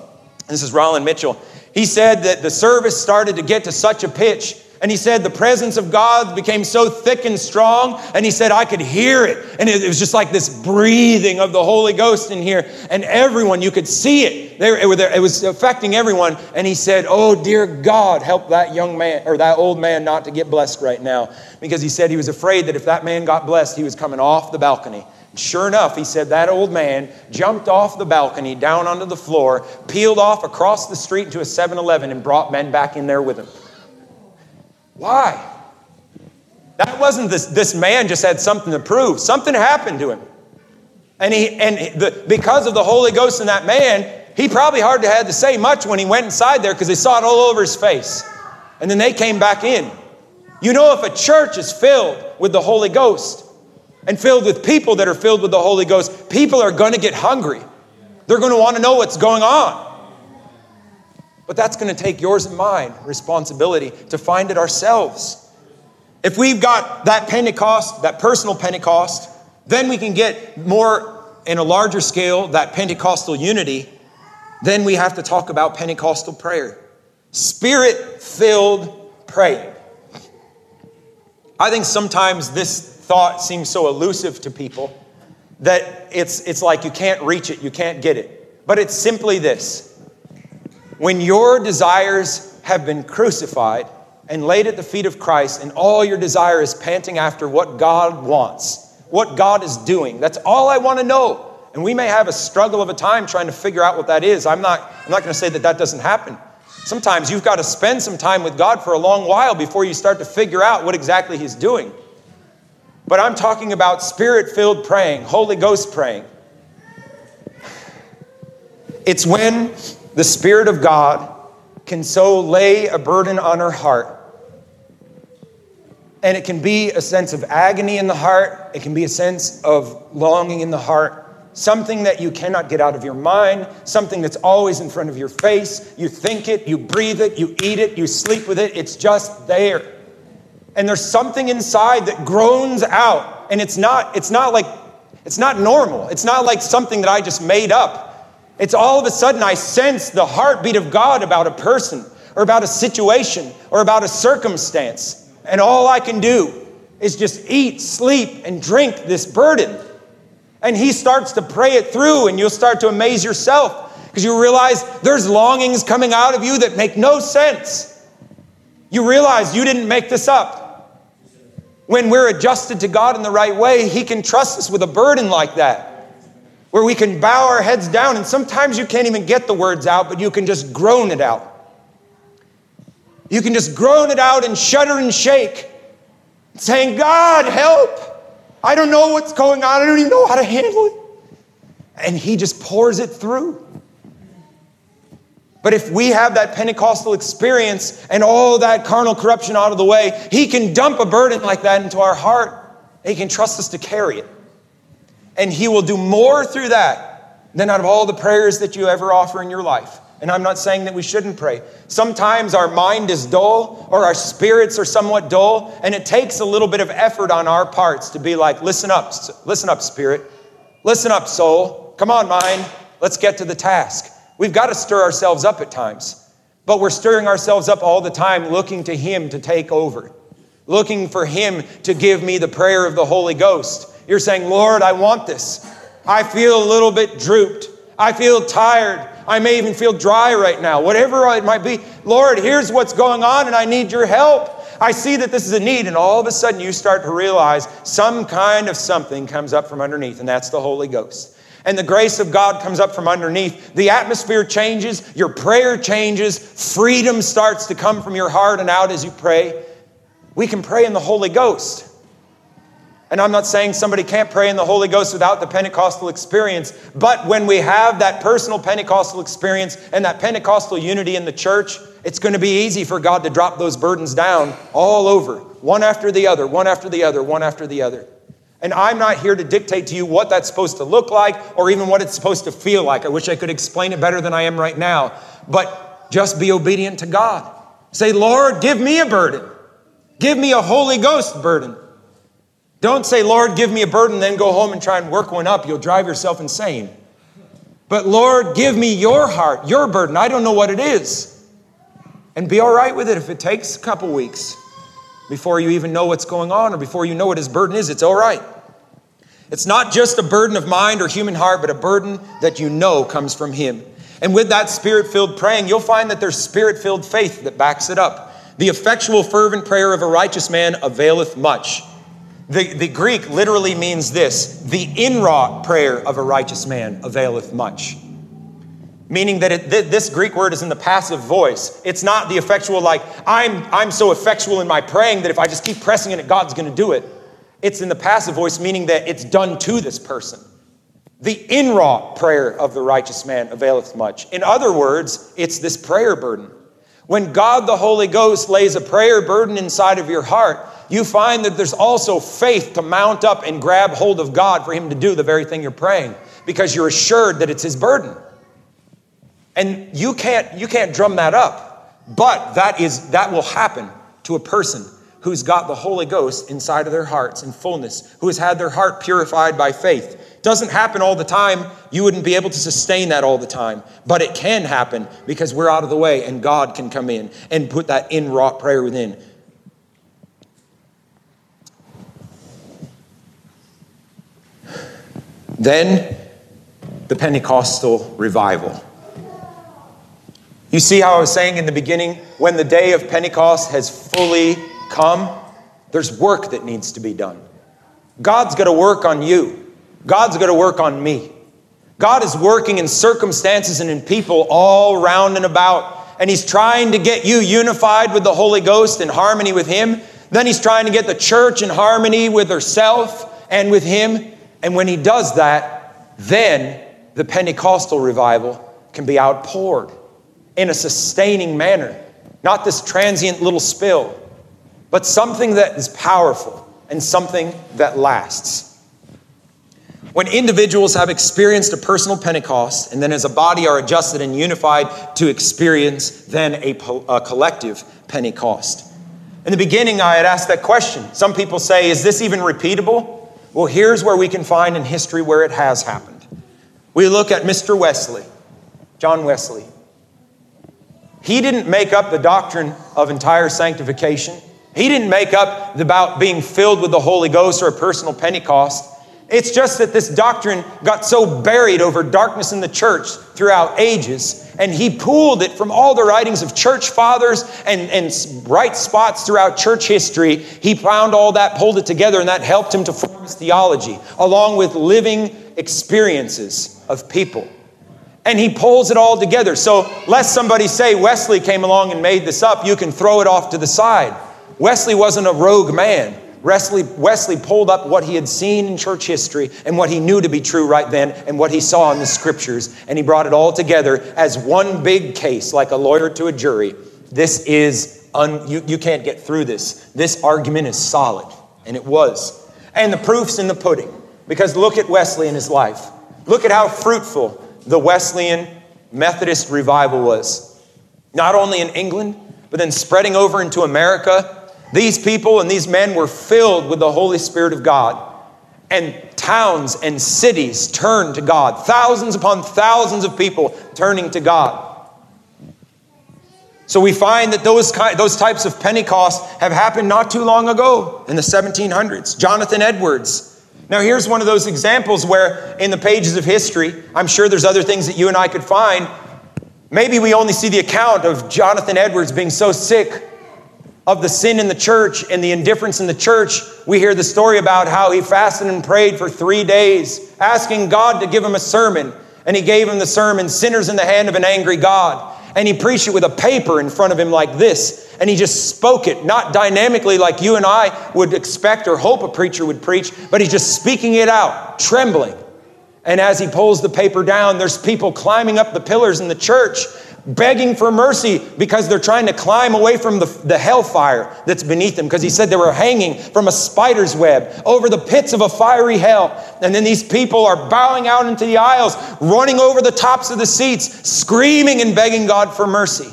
This is Roland Mitchell. He said that the service started to get to such a pitch. And he said the presence of God became so thick and strong. And he said, I could hear it. And it, was just like this breathing of the Holy Ghost in here. And everyone, you could see it. There, it, was affecting everyone. And he said, Oh, dear God, help that young man or that old man not to get blessed right now. Because he said he was afraid that if that man got blessed, he was coming off the balcony. Sure enough, he said that old man jumped off the balcony down onto the floor, peeled off across the street to a 7 Eleven, and brought men back in there with him. Why? That wasn't this, this man just had something to prove. Something happened to him. And, he, and the, because of the Holy Ghost in that man, he probably hardly had to say much when he went inside there because they saw it all over his face. And then they came back in. You know, if a church is filled with the Holy Ghost, and filled with people that are filled with the Holy Ghost, people are going to get hungry. They're going to want to know what's going on. But that's going to take yours and mine responsibility to find it ourselves. If we've got that Pentecost, that personal Pentecost, then we can get more in a larger scale that Pentecostal unity. Then we have to talk about Pentecostal prayer. Spirit filled praying. I think sometimes this thought seems so elusive to people that it's, it's like you can't reach it, you can't get it. But it's simply this when your desires have been crucified and laid at the feet of Christ, and all your desire is panting after what God wants, what God is doing, that's all I want to know. And we may have a struggle of a time trying to figure out what that is. I'm not, I'm not going to say that that doesn't happen. Sometimes you've got to spend some time with God for a long while before you start to figure out what exactly He's doing. But I'm talking about spirit filled praying, Holy Ghost praying. It's when the Spirit of God can so lay a burden on our heart. And it can be a sense of agony in the heart, it can be a sense of longing in the heart something that you cannot get out of your mind, something that's always in front of your face. You think it, you breathe it, you eat it, you sleep with it, it's just there. And there's something inside that groans out, and it's not, it's not like, it's not normal. It's not like something that I just made up. It's all of a sudden I sense the heartbeat of God about a person, or about a situation, or about a circumstance. And all I can do is just eat, sleep, and drink this burden. And he starts to pray it through, and you'll start to amaze yourself because you realize there's longings coming out of you that make no sense. You realize you didn't make this up. When we're adjusted to God in the right way, He can trust us with a burden like that, where we can bow our heads down, and sometimes you can't even get the words out, but you can just groan it out. You can just groan it out and shudder and shake, saying, God, help. I don't know what's going on. I don't even know how to handle it. And he just pours it through. But if we have that Pentecostal experience and all that carnal corruption out of the way, he can dump a burden like that into our heart. He can trust us to carry it. And he will do more through that than out of all the prayers that you ever offer in your life. And I'm not saying that we shouldn't pray. Sometimes our mind is dull or our spirits are somewhat dull, and it takes a little bit of effort on our parts to be like, listen up, listen up, spirit. Listen up, soul. Come on, mind. Let's get to the task. We've got to stir ourselves up at times, but we're stirring ourselves up all the time looking to Him to take over, looking for Him to give me the prayer of the Holy Ghost. You're saying, Lord, I want this. I feel a little bit drooped. I feel tired. I may even feel dry right now, whatever it might be. Lord, here's what's going on, and I need your help. I see that this is a need, and all of a sudden you start to realize some kind of something comes up from underneath, and that's the Holy Ghost. And the grace of God comes up from underneath. The atmosphere changes, your prayer changes, freedom starts to come from your heart and out as you pray. We can pray in the Holy Ghost. And I'm not saying somebody can't pray in the Holy Ghost without the Pentecostal experience, but when we have that personal Pentecostal experience and that Pentecostal unity in the church, it's going to be easy for God to drop those burdens down all over, one after the other, one after the other, one after the other. And I'm not here to dictate to you what that's supposed to look like or even what it's supposed to feel like. I wish I could explain it better than I am right now. But just be obedient to God. Say, Lord, give me a burden. Give me a Holy Ghost burden. Don't say, Lord, give me a burden, then go home and try and work one up. You'll drive yourself insane. But Lord, give me your heart, your burden. I don't know what it is. And be all right with it if it takes a couple weeks before you even know what's going on or before you know what his burden is. It's all right. It's not just a burden of mind or human heart, but a burden that you know comes from him. And with that spirit filled praying, you'll find that there's spirit filled faith that backs it up. The effectual, fervent prayer of a righteous man availeth much. The, the Greek literally means this the inwrought prayer of a righteous man availeth much. Meaning that it, th- this Greek word is in the passive voice. It's not the effectual, like, I'm, I'm so effectual in my praying that if I just keep pressing it, God's gonna do it. It's in the passive voice, meaning that it's done to this person. The inwrought prayer of the righteous man availeth much. In other words, it's this prayer burden. When God the Holy Ghost lays a prayer burden inside of your heart, you find that there's also faith to mount up and grab hold of God for Him to do the very thing you're praying because you're assured that it's His burden. And you can't, you can't drum that up, but that, is, that will happen to a person who's got the Holy Ghost inside of their hearts in fullness, who has had their heart purified by faith. Doesn't happen all the time. You wouldn't be able to sustain that all the time, but it can happen because we're out of the way and God can come in and put that inwrought prayer within. Then the Pentecostal revival. You see how I was saying in the beginning, when the day of Pentecost has fully come, there's work that needs to be done. God's going to work on you. God's going to work on me. God is working in circumstances and in people all round and about. And He's trying to get you unified with the Holy Ghost in harmony with Him. Then He's trying to get the church in harmony with herself and with Him. And when he does that, then the Pentecostal revival can be outpoured. In a sustaining manner, not this transient little spill, but something that is powerful and something that lasts. When individuals have experienced a personal Pentecost and then as a body are adjusted and unified to experience then a, a collective Pentecost. In the beginning, I had asked that question. Some people say, is this even repeatable? Well, here's where we can find in history where it has happened. We look at Mr. Wesley, John Wesley. He didn't make up the doctrine of entire sanctification. He didn't make up about being filled with the Holy Ghost or a personal Pentecost. It's just that this doctrine got so buried over darkness in the church throughout ages, and he pulled it from all the writings of church fathers and, and bright spots throughout church history. He found all that, pulled it together, and that helped him to form his theology, along with living experiences of people. And he pulls it all together. So, lest somebody say Wesley came along and made this up, you can throw it off to the side. Wesley wasn't a rogue man. Wesley, Wesley pulled up what he had seen in church history and what he knew to be true right then and what he saw in the scriptures, and he brought it all together as one big case, like a lawyer to a jury. This is, un, you, you can't get through this. This argument is solid, and it was. And the proof's in the pudding, because look at Wesley in his life. Look at how fruitful the Wesleyan Methodist revival was. Not only in England, but then spreading over into America these people and these men were filled with the Holy Spirit of God. And towns and cities turned to God. Thousands upon thousands of people turning to God. So we find that those, those types of Pentecost have happened not too long ago in the 1700s. Jonathan Edwards. Now, here's one of those examples where in the pages of history, I'm sure there's other things that you and I could find. Maybe we only see the account of Jonathan Edwards being so sick of the sin in the church and the indifference in the church, we hear the story about how he fasted and prayed for three days, asking God to give him a sermon. And he gave him the sermon, Sinners in the Hand of an Angry God. And he preached it with a paper in front of him like this. And he just spoke it, not dynamically like you and I would expect or hope a preacher would preach, but he's just speaking it out, trembling. And as he pulls the paper down, there's people climbing up the pillars in the church begging for mercy because they're trying to climb away from the, the hellfire that's beneath them. Because he said they were hanging from a spider's web over the pits of a fiery hell. And then these people are bowing out into the aisles, running over the tops of the seats, screaming and begging God for mercy.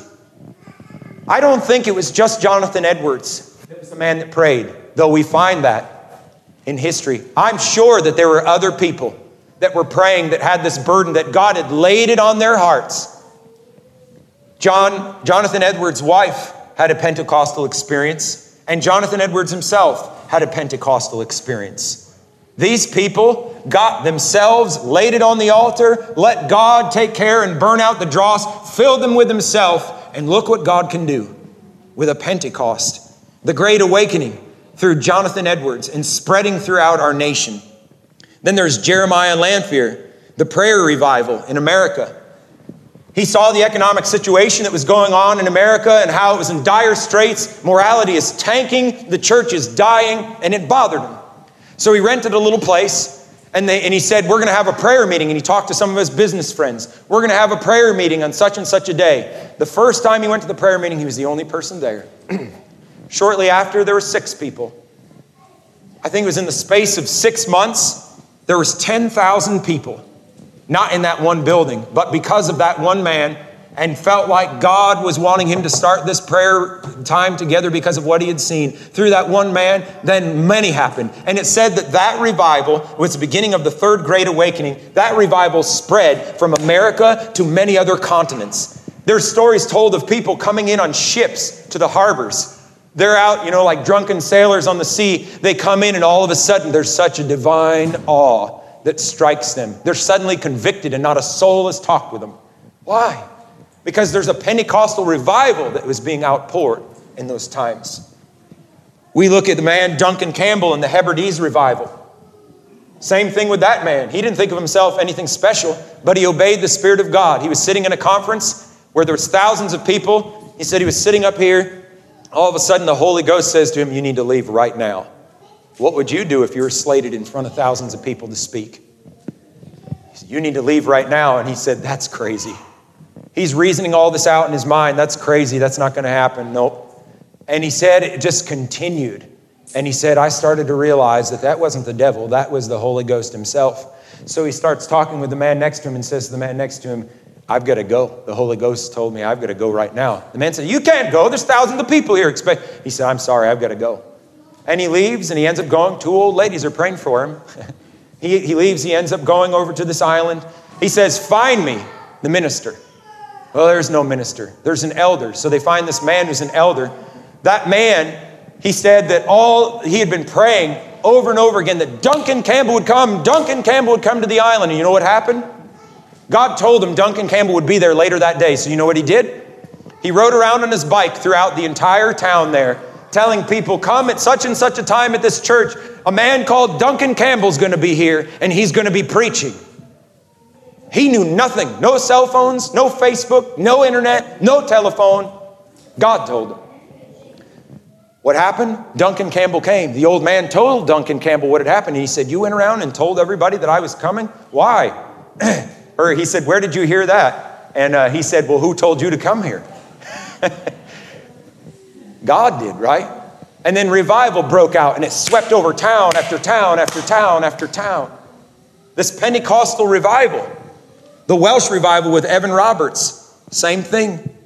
I don't think it was just Jonathan Edwards that was the man that prayed, though we find that in history. I'm sure that there were other people that were praying that had this burden, that God had laid it on their hearts John, Jonathan Edwards' wife had a Pentecostal experience, and Jonathan Edwards himself had a Pentecostal experience. These people got themselves, laid it on the altar, let God take care and burn out the dross, filled them with Himself, and look what God can do with a Pentecost. The Great Awakening through Jonathan Edwards and spreading throughout our nation. Then there's Jeremiah Lanphier, the prayer revival in America. He saw the economic situation that was going on in America and how it was in dire straits. Morality is tanking, the church is dying, and it bothered him. So he rented a little place and, they, and he said, We're going to have a prayer meeting. And he talked to some of his business friends. We're going to have a prayer meeting on such and such a day. The first time he went to the prayer meeting, he was the only person there. Shortly after, there were six people. I think it was in the space of six months, there was 10,000 people not in that one building, but because of that one man, and felt like God was wanting him to start this prayer time together because of what he had seen through that one man, then many happened. And it said that that revival was the beginning of the third great awakening. That revival spread from America to many other continents. There's stories told of people coming in on ships to the harbors. They're out, you know, like drunken sailors on the sea. They come in, and all of a sudden, there's such a divine awe that strikes them. They're suddenly convicted and not a soul has talked with them. Why? Because there's a Pentecostal revival that was being outpoured in those times. We look at the man Duncan Campbell in the Hebrides revival. Same thing with that man. He didn't think of himself anything special, but he obeyed the Spirit of God. He was sitting in a conference where there was thousands of people. He said he was sitting up here. All of a sudden, the Holy Ghost says to him, You need to leave right now. What would you do if you were slated in front of thousands of people to speak? Said, you need to leave right now. And he said, That's crazy. He's reasoning all this out in his mind. That's crazy. That's not going to happen. Nope. And he said it just continued. And he said, I started to realize that that wasn't the devil, that was the Holy Ghost himself. So he starts talking with the man next to him and says to the man next to him, I've got to go. The Holy Ghost told me I've got to go right now. The man said, You can't go. There's thousands of people here. Expect. He said, I'm sorry, I've got to go. And he leaves and he ends up going. Two old ladies are praying for him. he, he leaves, he ends up going over to this island. He says, Find me the minister. Well, there's no minister, there's an elder. So they find this man who's an elder. That man, he said that all he had been praying over and over again that Duncan Campbell would come, Duncan Campbell would come to the island. And you know what happened? God told him Duncan Campbell would be there later that day. So you know what he did? He rode around on his bike throughout the entire town there, telling people, Come at such and such a time at this church. A man called Duncan Campbell's going to be here, and he's going to be preaching. He knew nothing no cell phones, no Facebook, no internet, no telephone. God told him. What happened? Duncan Campbell came. The old man told Duncan Campbell what had happened. He said, You went around and told everybody that I was coming? Why? or he said, Where did you hear that? And uh, he said, Well, who told you to come here? God did, right? And then revival broke out and it swept over town after town after town after town. This Pentecostal revival. The Welsh revival with Evan Roberts, same thing.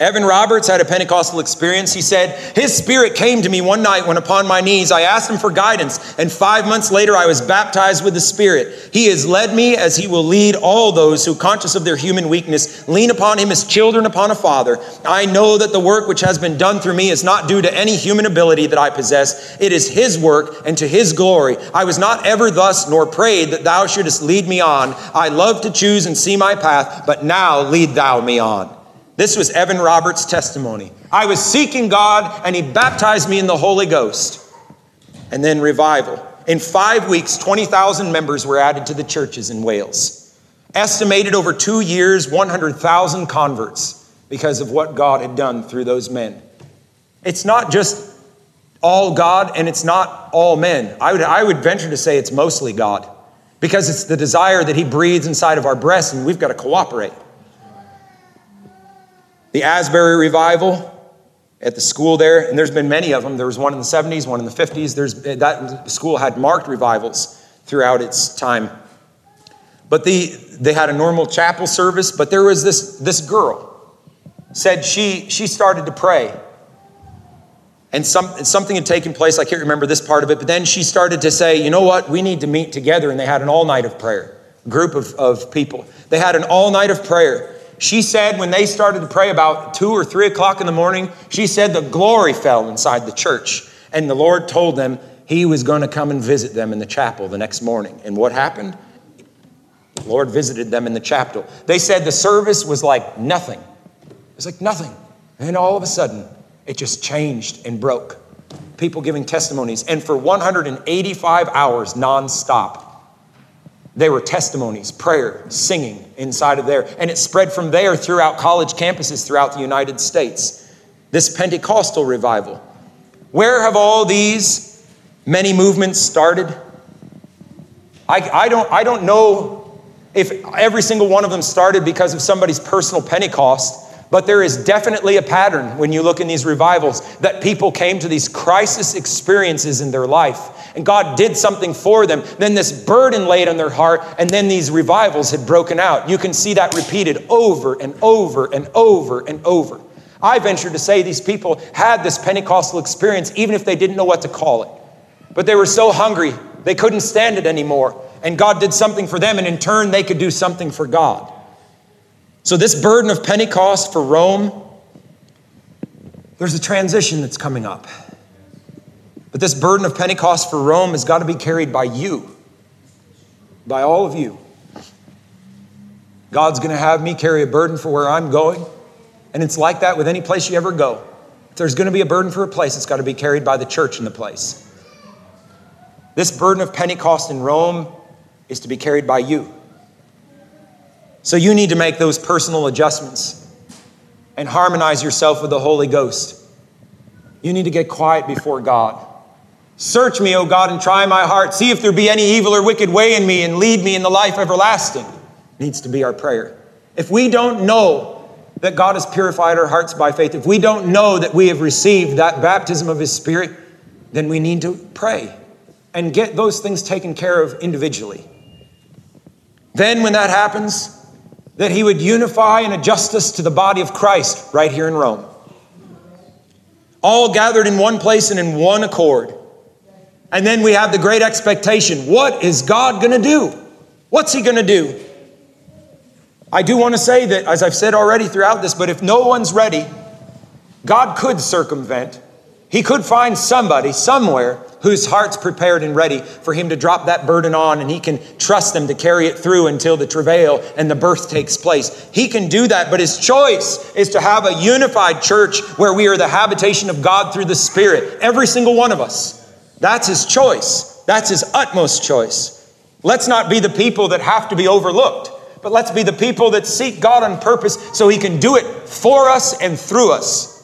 Evan Roberts had a Pentecostal experience. He said, His spirit came to me one night when upon my knees I asked him for guidance, and five months later I was baptized with the Spirit. He has led me as he will lead all those who, conscious of their human weakness, lean upon him as children upon a father. I know that the work which has been done through me is not due to any human ability that I possess. It is his work and to his glory. I was not ever thus, nor prayed that thou shouldest lead me on. I love to choose and see my path, but now lead thou me on. This was Evan Roberts' testimony. I was seeking God, and he baptized me in the Holy Ghost. And then revival. In five weeks, 20,000 members were added to the churches in Wales. Estimated over two years, 100,000 converts because of what God had done through those men. It's not just all God and it's not all men. I would, I would venture to say it's mostly God because it's the desire that He breathes inside of our breasts, and we've got to cooperate. The Asbury revival at the school there, and there's been many of them. There was one in the 70s, one in the 50s. There's, that school had marked revivals throughout its time. But the, they had a normal chapel service, but there was this, this girl said she, she started to pray. And some, something had taken place. I can't remember this part of it, but then she started to say, you know what, we need to meet together. And they had an all night of prayer, group of, of people. They had an all night of prayer. She said when they started to pray about two or three o'clock in the morning, she said the glory fell inside the church. And the Lord told them he was going to come and visit them in the chapel the next morning. And what happened? The Lord visited them in the chapel. They said the service was like nothing. It was like nothing. And all of a sudden, it just changed and broke. People giving testimonies. And for 185 hours nonstop, they were testimonies, prayer, singing inside of there. And it spread from there throughout college campuses throughout the United States. This Pentecostal revival. Where have all these many movements started? I, I, don't, I don't know if every single one of them started because of somebody's personal Pentecost but there is definitely a pattern when you look in these revivals that people came to these crisis experiences in their life and God did something for them. Then this burden laid on their heart, and then these revivals had broken out. You can see that repeated over and over and over and over. I venture to say these people had this Pentecostal experience even if they didn't know what to call it. But they were so hungry, they couldn't stand it anymore. And God did something for them, and in turn, they could do something for God. So, this burden of Pentecost for Rome, there's a transition that's coming up. But this burden of Pentecost for Rome has got to be carried by you, by all of you. God's going to have me carry a burden for where I'm going. And it's like that with any place you ever go. If there's going to be a burden for a place, it's got to be carried by the church in the place. This burden of Pentecost in Rome is to be carried by you. So you need to make those personal adjustments and harmonize yourself with the Holy Ghost. You need to get quiet before God. Search me, O God, and try my heart. See if there be any evil or wicked way in me and lead me in the life everlasting. Needs to be our prayer. If we don't know that God has purified our hearts by faith, if we don't know that we have received that baptism of His Spirit, then we need to pray and get those things taken care of individually. Then, when that happens, that He would unify and adjust us to the body of Christ right here in Rome. All gathered in one place and in one accord. And then we have the great expectation what is God going to do? What's He going to do? I do want to say that, as I've said already throughout this, but if no one's ready, God could circumvent. He could find somebody somewhere whose heart's prepared and ready for him to drop that burden on and he can trust them to carry it through until the travail and the birth takes place. He can do that, but his choice is to have a unified church where we are the habitation of God through the Spirit, every single one of us. That's his choice. That's his utmost choice. Let's not be the people that have to be overlooked, but let's be the people that seek God on purpose so he can do it for us and through us.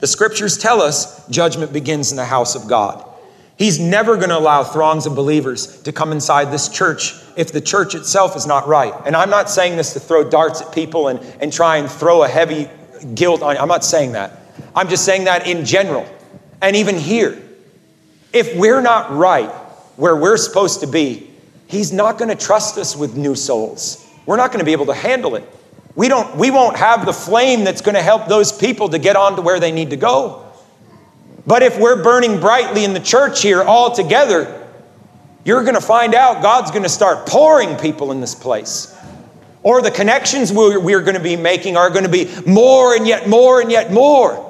The scriptures tell us judgment begins in the house of God. He's never going to allow throngs of believers to come inside this church if the church itself is not right. And I'm not saying this to throw darts at people and, and try and throw a heavy guilt on. you. I'm not saying that. I'm just saying that in general. And even here, if we're not right where we're supposed to be, He's not going to trust us with new souls. We're not going to be able to handle it. We, don't, we won't have the flame that's going to help those people to get on to where they need to go. But if we're burning brightly in the church here all together, you're going to find out God's going to start pouring people in this place. Or the connections we're, going to be making are going to be more and yet more and yet more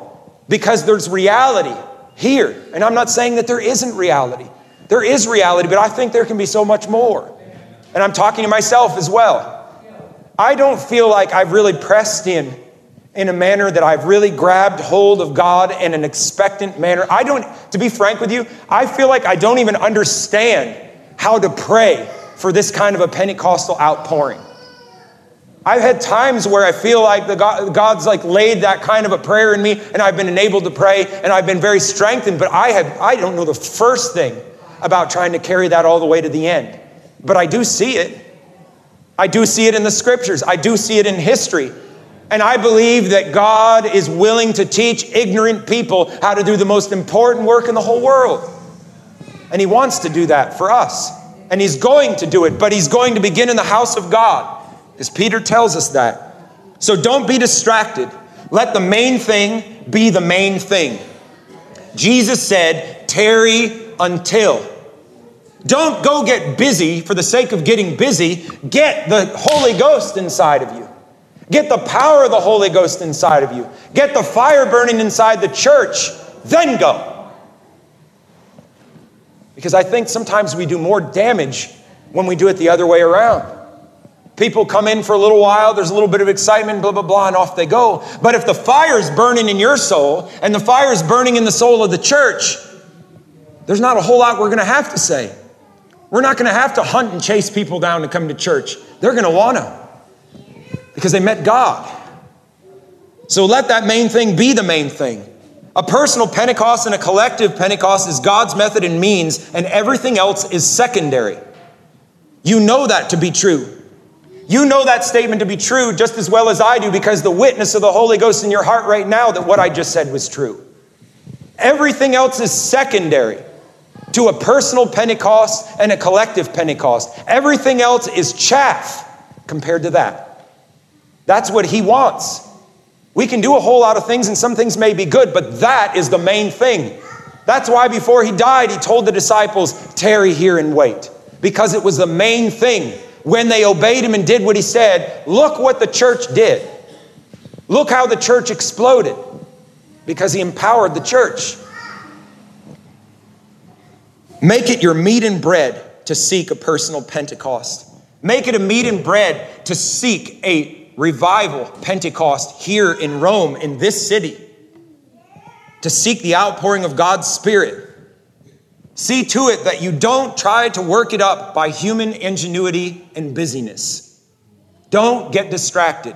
because there's reality here. And I'm not saying that there isn't reality. There is reality, but I think there can be so much more. And I'm talking to myself as well. I don't feel like I've really pressed in in a manner that I've really grabbed hold of God in an expectant manner. I don't, to be frank with you, I feel like I don't even understand how to pray for this kind of a Pentecostal outpouring. I've had times where I feel like the God, God's like laid that kind of a prayer in me and I've been enabled to pray and I've been very strengthened, but I have I don't know the first thing about trying to carry that all the way to the end. But I do see it. I do see it in the scriptures. I do see it in history. And I believe that God is willing to teach ignorant people how to do the most important work in the whole world. And He wants to do that for us. And He's going to do it, but He's going to begin in the house of God, as Peter tells us that. So don't be distracted. Let the main thing be the main thing. Jesus said, tarry until. Don't go get busy for the sake of getting busy. Get the Holy Ghost inside of you. Get the power of the Holy Ghost inside of you. Get the fire burning inside the church. Then go. Because I think sometimes we do more damage when we do it the other way around. People come in for a little while, there's a little bit of excitement, blah, blah, blah, and off they go. But if the fire is burning in your soul and the fire is burning in the soul of the church, there's not a whole lot we're going to have to say. We're not going to have to hunt and chase people down to come to church. They're going to want to because they met God. So let that main thing be the main thing. A personal Pentecost and a collective Pentecost is God's method and means, and everything else is secondary. You know that to be true. You know that statement to be true just as well as I do because the witness of the Holy Ghost in your heart right now that what I just said was true. Everything else is secondary to a personal Pentecost and a collective Pentecost. Everything else is chaff compared to that. That's what he wants. We can do a whole lot of things, and some things may be good, but that is the main thing. That's why before he died, he told the disciples, Tarry here and wait, because it was the main thing. When they obeyed him and did what he said, look what the church did. Look how the church exploded because he empowered the church. Make it your meat and bread to seek a personal Pentecost. Make it a meat and bread to seek a revival, Pentecost, here in Rome, in this city, to seek the outpouring of God's Spirit. See to it that you don't try to work it up by human ingenuity and busyness. Don't get distracted.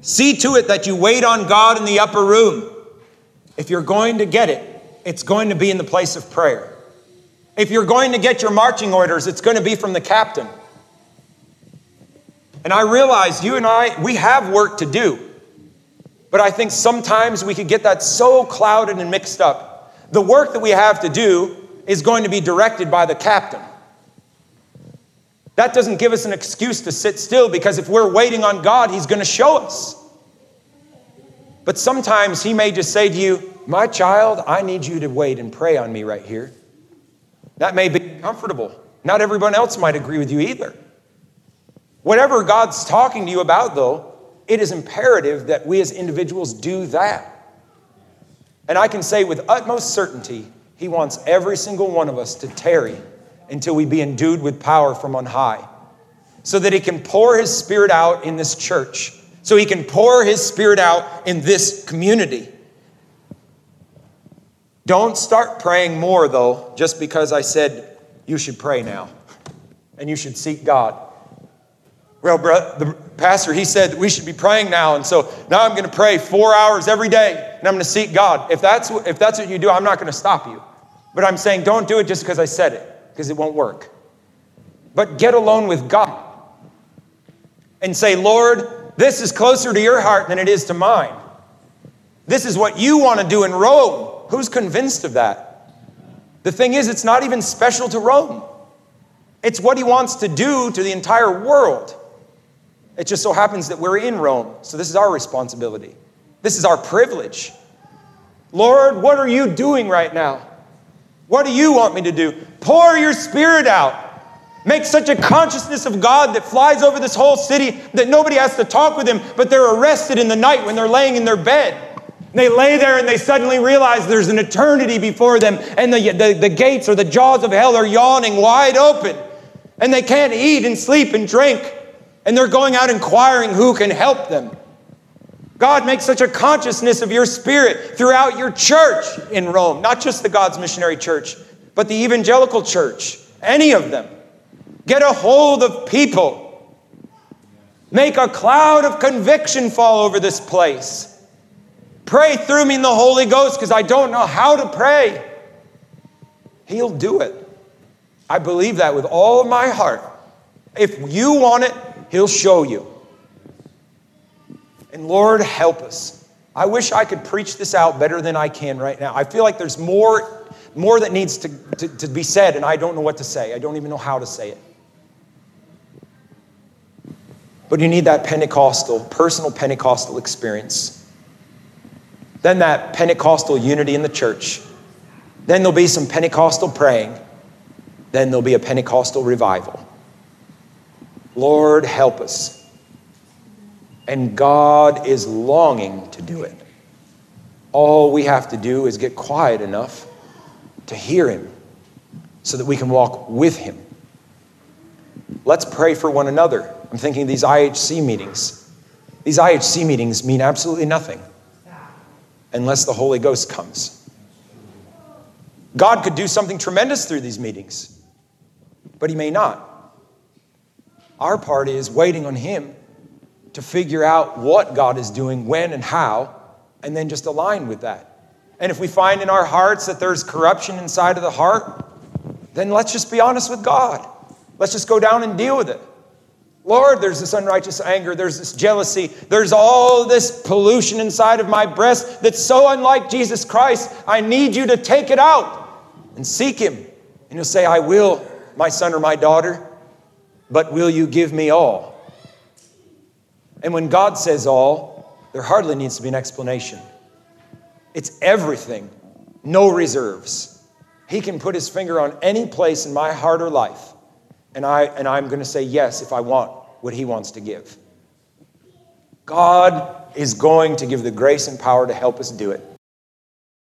See to it that you wait on God in the upper room. If you're going to get it, it's going to be in the place of prayer. If you're going to get your marching orders, it's going to be from the captain. And I realize you and I, we have work to do. But I think sometimes we could get that so clouded and mixed up. The work that we have to do is going to be directed by the captain. That doesn't give us an excuse to sit still because if we're waiting on God, He's going to show us. But sometimes He may just say to you, My child, I need you to wait and pray on me right here. That may be comfortable. Not everyone else might agree with you either. Whatever God's talking to you about, though, it is imperative that we as individuals do that. And I can say with utmost certainty, He wants every single one of us to tarry until we be endued with power from on high, so that He can pour His Spirit out in this church, so He can pour His Spirit out in this community. Don't start praying more, though, just because I said you should pray now and you should seek God. Well, bro, the pastor, he said we should be praying now. And so now I'm going to pray four hours every day and I'm going to seek God. If that's, if that's what you do, I'm not going to stop you. But I'm saying don't do it just because I said it, because it won't work. But get alone with God and say, Lord, this is closer to your heart than it is to mine. This is what you want to do in Rome. Who's convinced of that? The thing is, it's not even special to Rome. It's what he wants to do to the entire world. It just so happens that we're in Rome, so this is our responsibility. This is our privilege. Lord, what are you doing right now? What do you want me to do? Pour your spirit out. Make such a consciousness of God that flies over this whole city that nobody has to talk with him, but they're arrested in the night when they're laying in their bed. They lay there and they suddenly realize there's an eternity before them, and the, the, the gates or the jaws of hell are yawning wide open, and they can't eat and sleep and drink and they're going out inquiring who can help them. God makes such a consciousness of your spirit throughout your church in Rome, not just the God's missionary church, but the evangelical church, any of them. Get a hold of people. Make a cloud of conviction fall over this place. Pray through me in the Holy Ghost because I don't know how to pray. He'll do it. I believe that with all my heart. If you want it, He'll show you. And Lord, help us. I wish I could preach this out better than I can right now. I feel like there's more, more that needs to, to, to be said, and I don't know what to say. I don't even know how to say it. But you need that Pentecostal, personal Pentecostal experience. Then that Pentecostal unity in the church. Then there'll be some Pentecostal praying. Then there'll be a Pentecostal revival. Lord, help us. And God is longing to do it. All we have to do is get quiet enough to hear Him so that we can walk with Him. Let's pray for one another. I'm thinking these IHC meetings. These IHC meetings mean absolutely nothing unless the Holy Ghost comes. God could do something tremendous through these meetings, but He may not. Our part is waiting on Him to figure out what God is doing, when and how, and then just align with that. And if we find in our hearts that there's corruption inside of the heart, then let's just be honest with God. Let's just go down and deal with it. Lord, there's this unrighteous anger, there's this jealousy, there's all this pollution inside of my breast that's so unlike Jesus Christ. I need you to take it out and seek Him. And you'll say, I will, my son or my daughter but will you give me all? And when God says all, there hardly needs to be an explanation. It's everything, no reserves. He can put his finger on any place in my heart or life, and, I, and I'm going to say yes if I want what he wants to give. God is going to give the grace and power to help us do it.